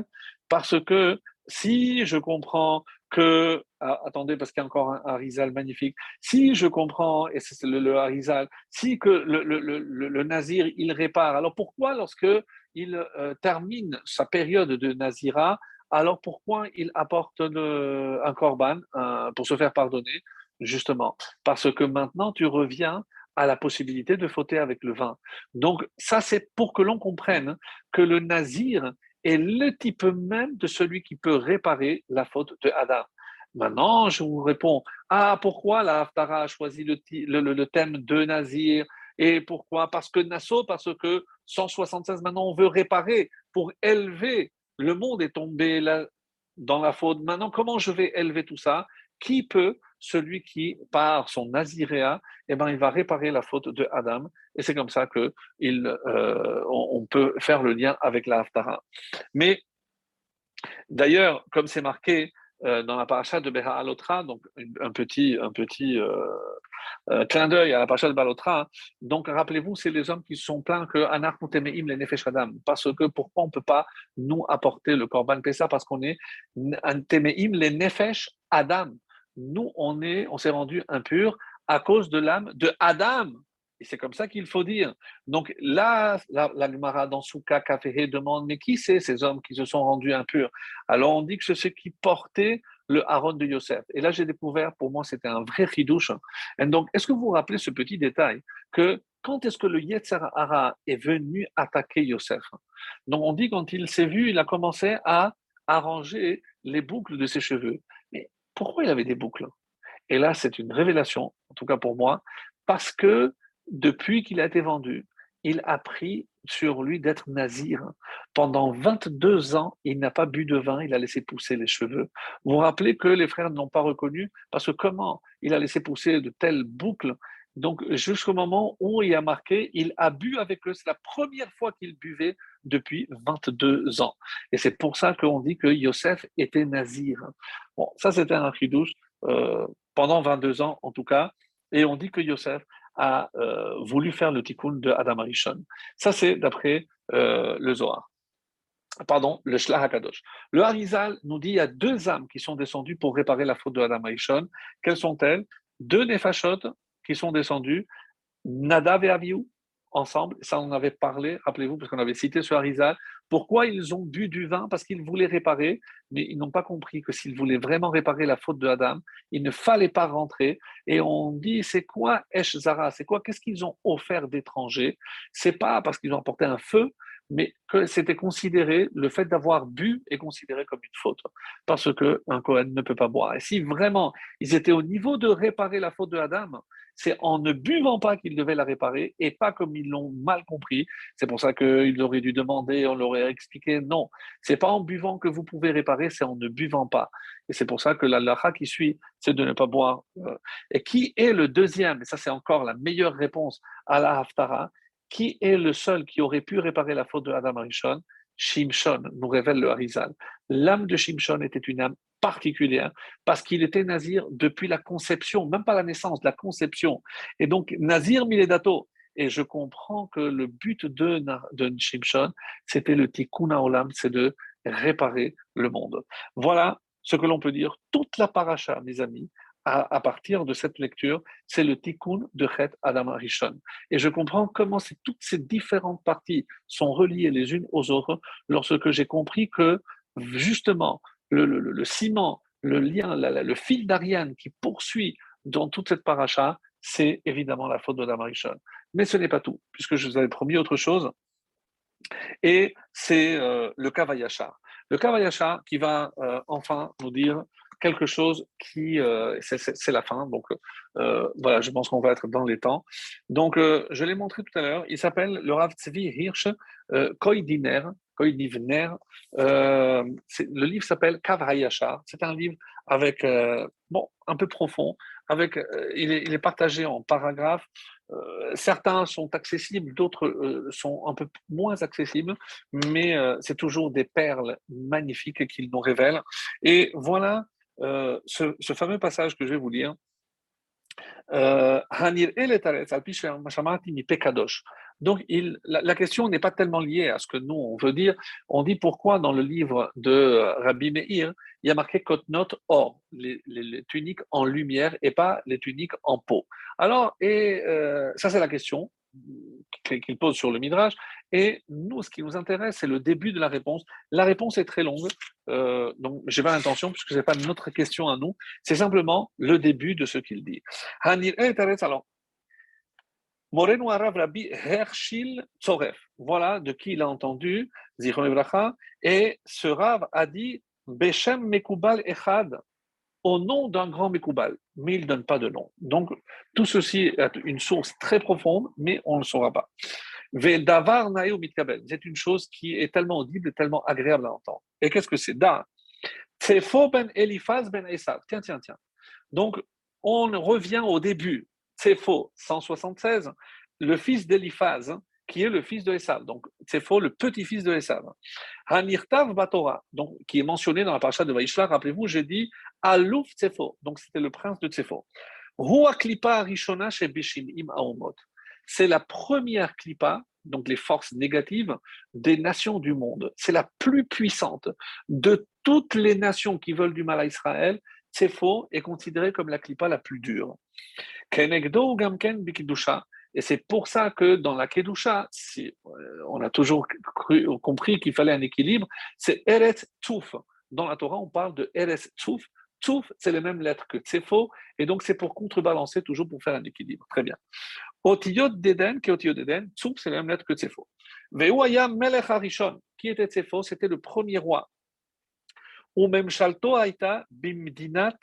parce que si je comprends que, ah, attendez, parce qu'il y a encore un Harizal magnifique, si je comprends, et c'est le, le Harizal, si que le, Nazir, il répare, alors pourquoi lorsque il euh, termine sa période de Nazira, alors pourquoi il apporte un corban pour se faire pardonner? Justement, parce que maintenant tu reviens à la possibilité de fauter avec le vin. Donc ça, c'est pour que l'on comprenne que le nazir est le type même de celui qui peut réparer la faute de Adam. Maintenant, je vous réponds, ah, pourquoi la Haftara a choisi le, le, thème de Nazir? Et pourquoi? Parce que Nassau, parce que 176, maintenant, on veut réparer pour élever le monde est tombé dans la faute. Maintenant, comment je vais élever tout ça? Qui peut Celui qui, par son naziréa, eh ben, il va réparer la faute de Adam. Et c'est comme ça que euh, on, peut faire le lien avec la Haftara. Mais d'ailleurs, comme c'est marqué euh, dans la paracha de Beha Alotra, donc un petit, un petit euh, euh, clin d'œil à la paracha de Balotra. Hein. Donc rappelez-vous, c'est les hommes qui sont plaints que Anar Mutemeim le Nefesh Adam. Parce que pourquoi on ne peut pas nous apporter le Korban Pessa Parce qu'on est Temeim le Nefesh Adam. Nous, on est, on s'est rendu impur à cause de l'âme de Adam. Et c'est comme ça qu'il faut dire. Donc là, la, la dans Souka Kafehe demande, mais qui c'est ces hommes qui se sont rendus impurs? Alors on dit que c'est ceux qui portaient le Aaron de Yosef. Et là, j'ai découvert, pour moi, c'était un vrai ridouche. Et donc, est-ce que vous vous rappelez ce petit détail que quand est-ce que le Yetzer Hara est venu attaquer Yosef? Donc, on dit quand il s'est vu, il a commencé à arranger les boucles de ses cheveux. Mais Pourquoi il avait des boucles? Et là, c'est une révélation, en tout cas pour moi, parce que depuis qu'il a été vendu, il a pris sur lui d'être nazir. Pendant 22 ans, il n'a pas bu de vin, il a laissé pousser les cheveux. Vous vous rappelez que les frères n'ont pas reconnu? Parce que comment il a laissé pousser de telles boucles? Donc, jusqu'au moment où il a marqué, il a bu avec eux. C'est la première fois qu'il buvait depuis 22 ans. Et c'est pour ça qu'on dit que Yosef était nazir. Bon, ça, c'était un chidouche euh, pendant 22 ans, en tout cas. Et on dit que Yosef a euh, voulu faire le tikkun de Adam Arishon. Ça, c'est d'après euh, le Zohar. Pardon, le Shlach HaKadosh. Le Harizal nous dit qu'il y a deux âmes qui sont descendues pour réparer la faute de Adam Arishon. Quelles sont-elles? Deux Nefashot qui sont descendus, Nadav et Aviou, ensemble, ça on avait parlé, rappelez-vous, parce qu'on avait cité ce Harizal, pourquoi ils ont bu du vin? Parce qu'ils voulaient réparer, mais ils n'ont pas compris que s'ils voulaient vraiment réparer la faute de Adam, il ne fallait pas rentrer. Et on dit, c'est quoi Esh Zara? C'est quoi? Qu'est-ce qu'ils ont offert d'étrangers C'est pas parce qu'ils ont apporté un feu, mais que c'était considéré, le fait d'avoir bu est considéré comme une faute, parce qu'un Cohen ne peut pas boire. Et si vraiment ils étaient au niveau de réparer la faute de Adam, c'est en ne buvant pas qu'ils devaient la réparer et pas comme ils l'ont mal compris. C'est pour ça qu'ils auraient dû demander, on leur aurait expliqué, non, c'est pas en buvant que vous pouvez réparer, c'est en ne buvant pas. Et c'est pour ça que la lacha qui suit, c'est de ne pas boire. Euh. Et qui est le deuxième, et ça c'est encore la meilleure réponse à la haftara, qui est le seul qui aurait pu réparer la faute de Adam Arishon? Shimshon, nous révèle le Harizal. L'âme de Shimshon était une âme particulière parce qu'il était nazir depuis la conception, même pas la naissance, la conception. Et donc, nazir miledato. Et je comprends que le but de, de Shimshon, c'était le tikkun olam, c'est de réparer le monde. Voilà ce que l'on peut dire. Toute la paracha, mes amis, à, partir de cette lecture, c'est le tikkun de Chet Adam Arishon. Et je comprends comment toutes ces différentes parties sont reliées les unes aux autres lorsque j'ai compris que justement le, ciment, le lien, le fil d'Ariane qui poursuit dans toute cette paracha, c'est évidemment la faute de Adam Arishon. Mais ce n'est pas tout, puisque je vous avais promis autre chose. Et c'est euh, le Kavayachar. Le Kavayachar qui va euh, enfin nous dire quelque chose qui, euh, c'est la fin, donc voilà, je pense qu'on va être dans les temps. Donc, je l'ai montré tout à l'heure, il s'appelle le Rav Tzvi Hirsch Koidiner, Koidivner. le livre s'appelle Kav Hayashar. C'est un livre avec, bon, un peu profond, avec, il est, il, est, partagé en paragraphes. certains sont accessibles, d'autres sont un peu moins accessibles, mais c'est toujours des perles magnifiques qu'il nous révèle. Et voilà euh, ce, fameux passage que je vais vous lire. Euh, Donc, il, la, question n'est pas tellement liée à ce que nous, on veut dire. On dit pourquoi dans le livre de Rabbi Meir, il y a marqué Kotnot or, les, tuniques en lumière et pas les tuniques en peau. Alors, et euh, ça, c'est la question qu'il pose sur le Midrash. Et nous, ce qui nous intéresse, c'est le début de la réponse. La réponse est très longue, euh, donc je n'ai pas l'intention, puisque ce n'est pas notre question à nous, c'est simplement le début de ce qu'il dit. Alors, Moreno Arav Rabbi Hershil Tzoref. Voilà de qui il a entendu, et ce Rav a dit Beshem Mekubal Echad, au nom d'un grand Mekubal, mais il ne donne pas de nom. Donc, tout ceci est une source très profonde, mais on ne le saura pas. C'est une chose qui est tellement audible tellement agréable à entendre. Et qu'est-ce que c'est? Da Tsefo ben Eliphaz ben Esav. Tiens, tiens, tiens. Donc, on revient au début. Tsefo, 176, le fils d'Eliphaz, qui est le fils de Esav. Donc, Tsefo, le petit-fils de Esav. Hanirtav Batora, donc, qui est mentionné dans la paracha de Vaishla. Rappelez-vous, j'ai dit Alouf Tsefo. Donc, c'était le prince de Tsefo. Rua Klipa Rishona chez Bishimim Aomot c'est la première clipa, donc les forces négatives, des nations du monde. C'est la plus puissante de toutes les nations qui veulent du mal à Israël. Faux est considérée comme la clipa la plus dure. Kenegdo Gamken Bikidusha. Et c'est pour ça que dans la Kedusha, euh, on a toujours compris qu'il fallait un équilibre, c'est Eretz Tsouf. Dans la Torah, on parle de Eretz Tsouf. Tsouf, c'est les mêmes lettres que Tsefo, et donc c'est pour contrebalancer, toujours pour faire un équilibre. Très bien. Otiyot d'Eden, qui est Otiyot d'Eden, Tsouf, c'est la même lettre que Tsefo. Veuaya Melech Harishon, qui était Tsefo, c'était le premier roi. Ou même Shalto Aïta Bimdinat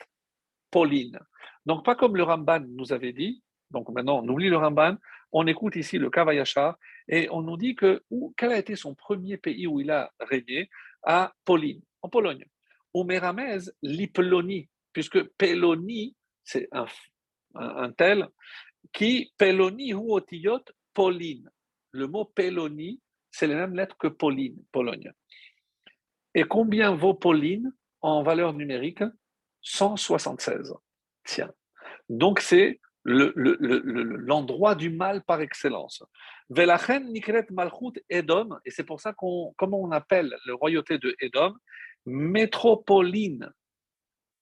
Pauline. Donc, pas comme le Ramban nous avait dit. Donc, maintenant, on oublie le Ramban. On écoute ici le Kavayachar et on nous dit que quel a été son premier pays où il a régné? À Pauline, en Pologne. Ou Méramez, puisque Pélonie, c'est un, tel, qui Pélonie ou Otiyot, Pauline. Le mot Pélonie, c'est les mêmes lettres que Pauline, Pologne. Et combien vaut Pauline en valeur numérique? 176. Tiens. Donc c'est l'endroit du mal par excellence. Velachen Nikret Malchut Edom, et c'est pour ça qu'on, comment on appelle le royauté de Edom, métropoline.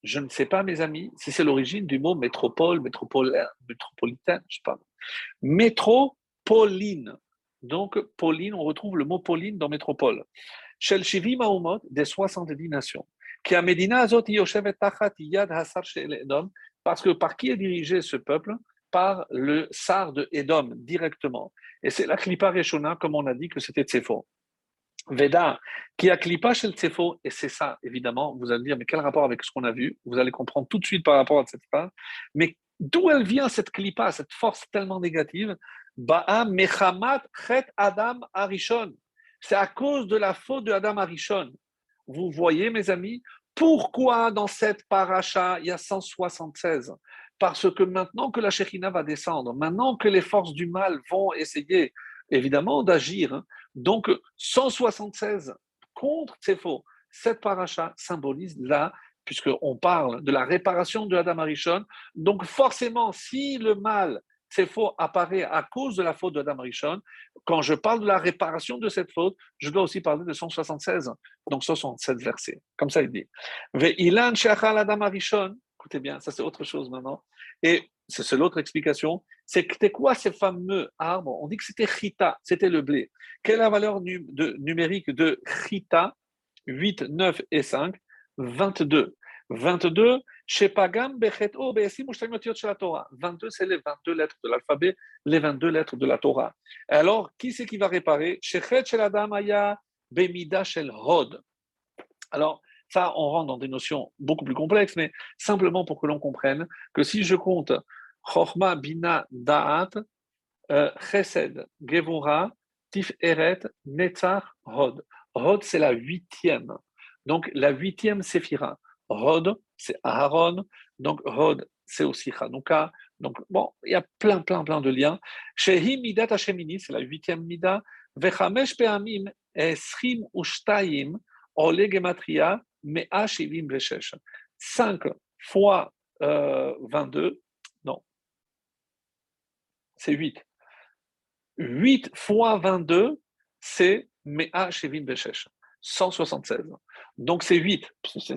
Je ne sais pas, mes amis, si c'est l'origine du mot métropole, métropolitaine, je sais pas. Métropoline. Donc, Pauline, on retrouve le mot Pauline dans métropole. Shel Shivim des 70 nations. Qui Azot Yoshevet Tachat Hasar Edom, parce que par qui est dirigé ce peuple? Par le Sar de Edom, directement. Et c'est la Klipa Reshona, comme on a dit que c'était Tsefo. Veda, qui a Klipa chez le Tsefo, et c'est ça, évidemment, vous allez dire, mais quel rapport avec ce qu'on a vu? Vous allez comprendre tout de suite par rapport à cette phrase. Mais d'où elle vient cette Klipa, cette force tellement négative? Ba'a Mechamat Chet Adam Arishon. C'est à cause de la faute de Adam Arishon. Vous voyez, mes amis, pourquoi dans cette paracha, il y a 176 Parce que maintenant que la Shekhina va descendre, maintenant que les forces du mal vont essayer, évidemment, d'agir, hein, donc 176 contre faux. Cette paracha symbolise là, puisqu'on parle de la réparation de Adam Arishon, donc forcément, si le mal c'est faux apparaît à cause de la faute d'Adam Rishon. Quand je parle de la réparation de cette faute, je dois aussi parler de 176, donc 67 versets. Comme ça, il dit. Ve'ilan Adam Rishon. Écoutez bien, ça c'est autre chose maintenant. Et c'est l'autre explication. C'est que c'était quoi ces fameux arbres? On dit que c'était chita, c'était le blé. Quelle est la valeur numérique de chita? 8, 9 et 5 22. 22, Shepagam Bechet'o Be'esim chez la Torah. 22, c'est les 22 lettres de l'alphabet, les 22 lettres de la Torah. Alors, qui c'est qui va réparer? Alors, ça, on rentre dans des notions beaucoup plus complexes, mais simplement pour que l'on comprenne que si je compte Chochma Bina Da'at, euh, Chesed, Gevura, Tif Eret, Netzach, Hod. Hod, c'est la huitième. Donc, la huitième séphira. Rod, c'est Aaron. Donc, Rod, c'est aussi Hanouka. Donc, bon, il y a plein, plein, plein de liens. Shehi Midat Hashemini, c'est la huitième Mida. Vechamesh Peamim, Esrim Ushtaim, Ole Gematria, Mea Shivim Reshesh. 5 fois euh, 22, non, c'est 8. 8 fois 22, c'est Mea Shivim Reshesh. 176. Donc c'est 8,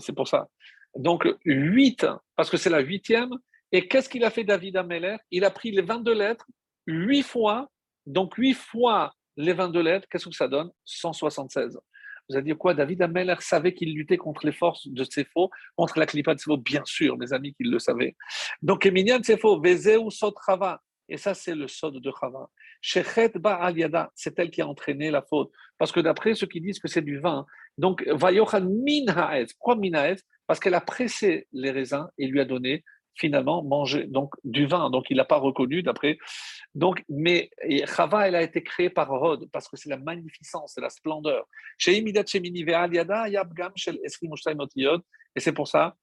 c'est pour ça. Donc 8, parce que c'est la huitième. Et qu'est-ce qu'il a fait David Ameller? Il a pris les 22 lettres 8 fois. Donc 8 fois les 22 lettres, qu'est-ce que ça donne? 176. Vous allez dire quoi David Ameller savait qu'il luttait contre les forces de faux, contre la clipa de Bien sûr, mes amis, qu'il le savaient. Donc, Eminian Sefo, Vezeu Sot Chava. Et ça, c'est le sod de Chava. Shechet Ba Aliada, c'est elle qui a entraîné la faute. Parce que d'après ceux qui disent que c'est du vin, donc Vayochan Min Haetz. Pourquoi Min parce qu'elle a pressé les raisins et lui a donné finalement manger donc du vin. Donc il n'a pas reconnu d'après. Donc, mais Chava, elle a été créée par Rod parce que c'est la magnificence, c'est la splendeur. Et c'est pour ça,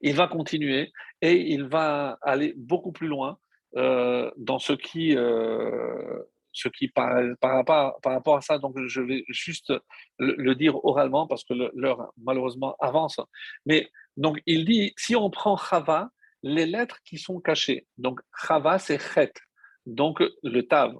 il va continuer et il va aller beaucoup plus loin euh, dans ce qui euh, ce qui, par, rapport à ça, donc je vais juste le, dire oralement parce que l'heure malheureusement avance. Mais donc il dit, si on prend Chava, les lettres qui sont cachées, donc Chava c'est Chet, donc le Tav,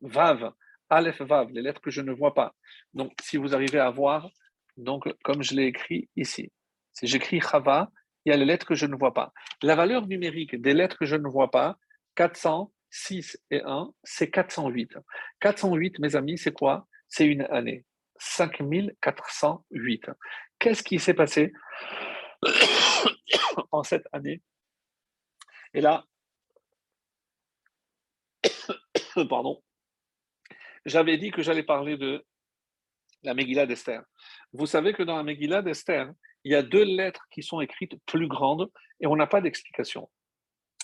Vav, Aleph Vav, les lettres que je ne vois pas. Donc si vous arrivez à voir, donc comme je l'ai écrit ici, si j'écris Chava, il y a les lettres que je ne vois pas. La valeur numérique des lettres que je ne vois pas, 400 6 et 1, c'est 408. 408, mes amis, c'est quoi? C'est une année. 5408. Qu'est-ce qui s'est passé en cette année? Et là, pardon, j'avais dit que j'allais parler de la Megillah d'Esther. Vous savez que dans la Megillah d'Esther, il y a deux lettres qui sont écrites plus grandes et on n'a pas d'explication.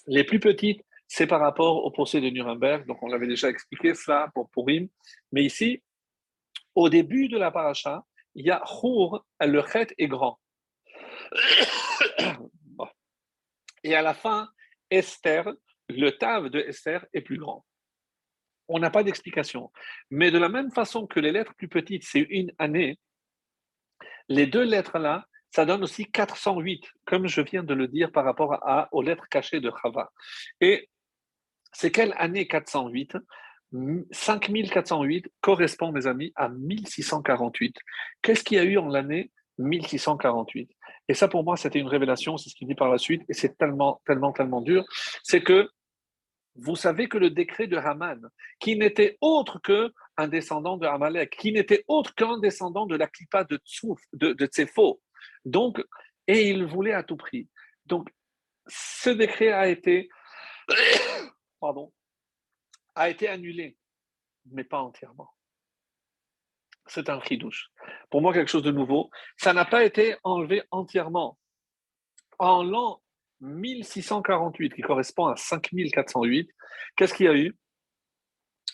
Les plus petites, c'est par rapport au procès de Nuremberg, donc on l'avait déjà expliqué ça pour Purim, mais ici, au début de la paracha, il y a Chour, le chet est grand. Et à la fin, Esther, le tav de Esther est plus grand. On n'a pas d'explication. Mais de la même façon que les lettres plus petites, c'est une année, les deux lettres-là, ça donne aussi 408, comme je viens de le dire par rapport à, aux lettres cachées de Chava. Et c'est quelle année 408 5408 correspond, mes amis, à 1648. Qu'est-ce qu'il y a eu en l'année 1648 Et ça, pour moi, c'était une révélation, c'est ce qu'il dit par la suite, et c'est tellement, tellement, tellement dur. C'est que vous savez que le décret de Haman, qui n'était autre qu'un descendant de Hamalek, qui n'était autre qu'un descendant de la clipa de Tsouf, de, de Tsefo, donc, et il voulait à tout prix. Donc, ce décret a été, pardon, a été annulé, mais pas entièrement. C'est un chidouche. Pour moi, quelque chose de nouveau. Ça n'a pas été enlevé entièrement. En l'an 1648, qui correspond à 5408, qu'est-ce qu'il y a eu?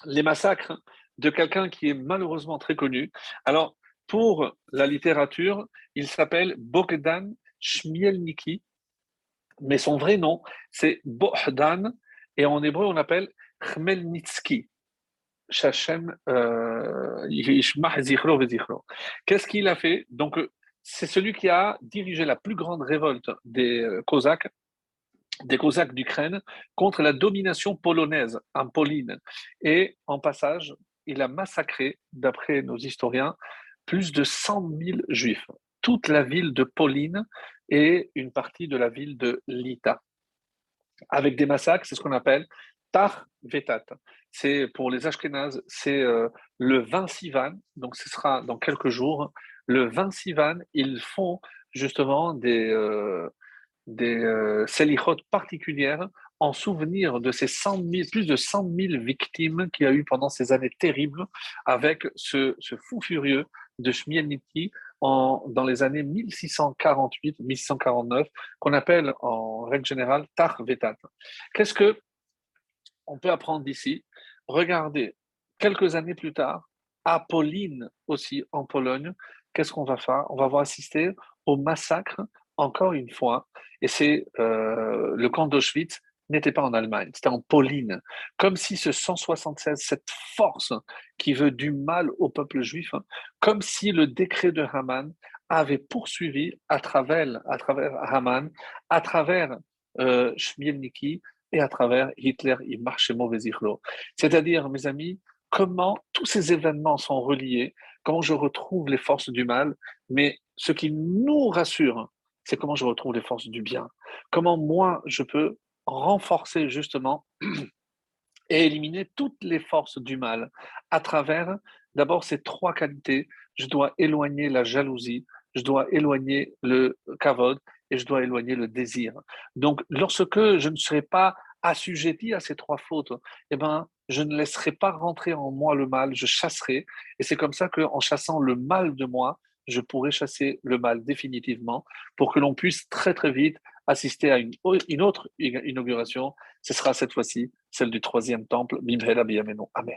Les massacres de quelqu'un qui est malheureusement très connu. Alors, pour la littérature, il s'appelle Bogdan Shmielniki, mais son vrai nom, c'est Bohdan, et en hébreu, on appelle Khmelnitsky. Euh, Qu'est-ce qu'il a fait? Donc, c'est celui qui a dirigé la plus grande révolte des euh, Cosaques, des Cosaques d'Ukraine, contre la domination polonaise en Pauline. Et en passage, il a massacré, d'après nos historiens, plus de 100 000 juifs. Toute la ville de Pauline et une partie de la ville de Lita. Avec des massacres, c'est ce qu'on appelle Tar Vetat. C'est pour les Ashkénazes, c'est euh, le 20 Sivan, donc ce sera dans quelques jours. Le 20 Sivan, ils font justement des, euh, des euh, particulières en souvenir de ces 100 plus de 100 000 victimes qu'il y a eu pendant ces années terribles avec ce, fou furieux de Shmielniki dans les années 1648-1649, qu'on appelle en règle générale Tar Vetat. Qu'est-ce que on peut apprendre d'ici? Regardez, quelques années plus tard, à Pauline aussi, en Pologne, qu'est-ce qu'on va faire? On va voir assister au massacre, encore une fois, et c'est euh, le camp d'Auschwitz n'était pas en Allemagne, c'était en Pauline. Comme si ce 176, cette force qui veut du mal au peuple juif, hein, comme si le décret de Haman avait poursuivi à travers, à travers Haman, à travers euh, et à travers Hitler, il marche mauvais C'est-à-dire, mes amis, comment tous ces événements sont reliés, comment je retrouve les forces du mal, mais ce qui nous rassure, c'est comment je retrouve les forces du bien. Comment moi, je peux renforcer justement et éliminer toutes les forces du mal à travers d'abord ces trois qualités. Je dois éloigner la jalousie, je dois éloigner le kavod et je dois éloigner le désir. Donc, lorsque je ne serai pas assujetti à ces trois fautes, eh ben, je ne laisserai pas rentrer en moi le mal, je chasserai. Et c'est comme ça qu'en chassant le mal de moi, je pourrai chasser le mal définitivement pour que l'on puisse très très vite assister à une, autre inauguration. Ce sera cette fois-ci celle du troisième temple, Bimhela Biyameno. Amen.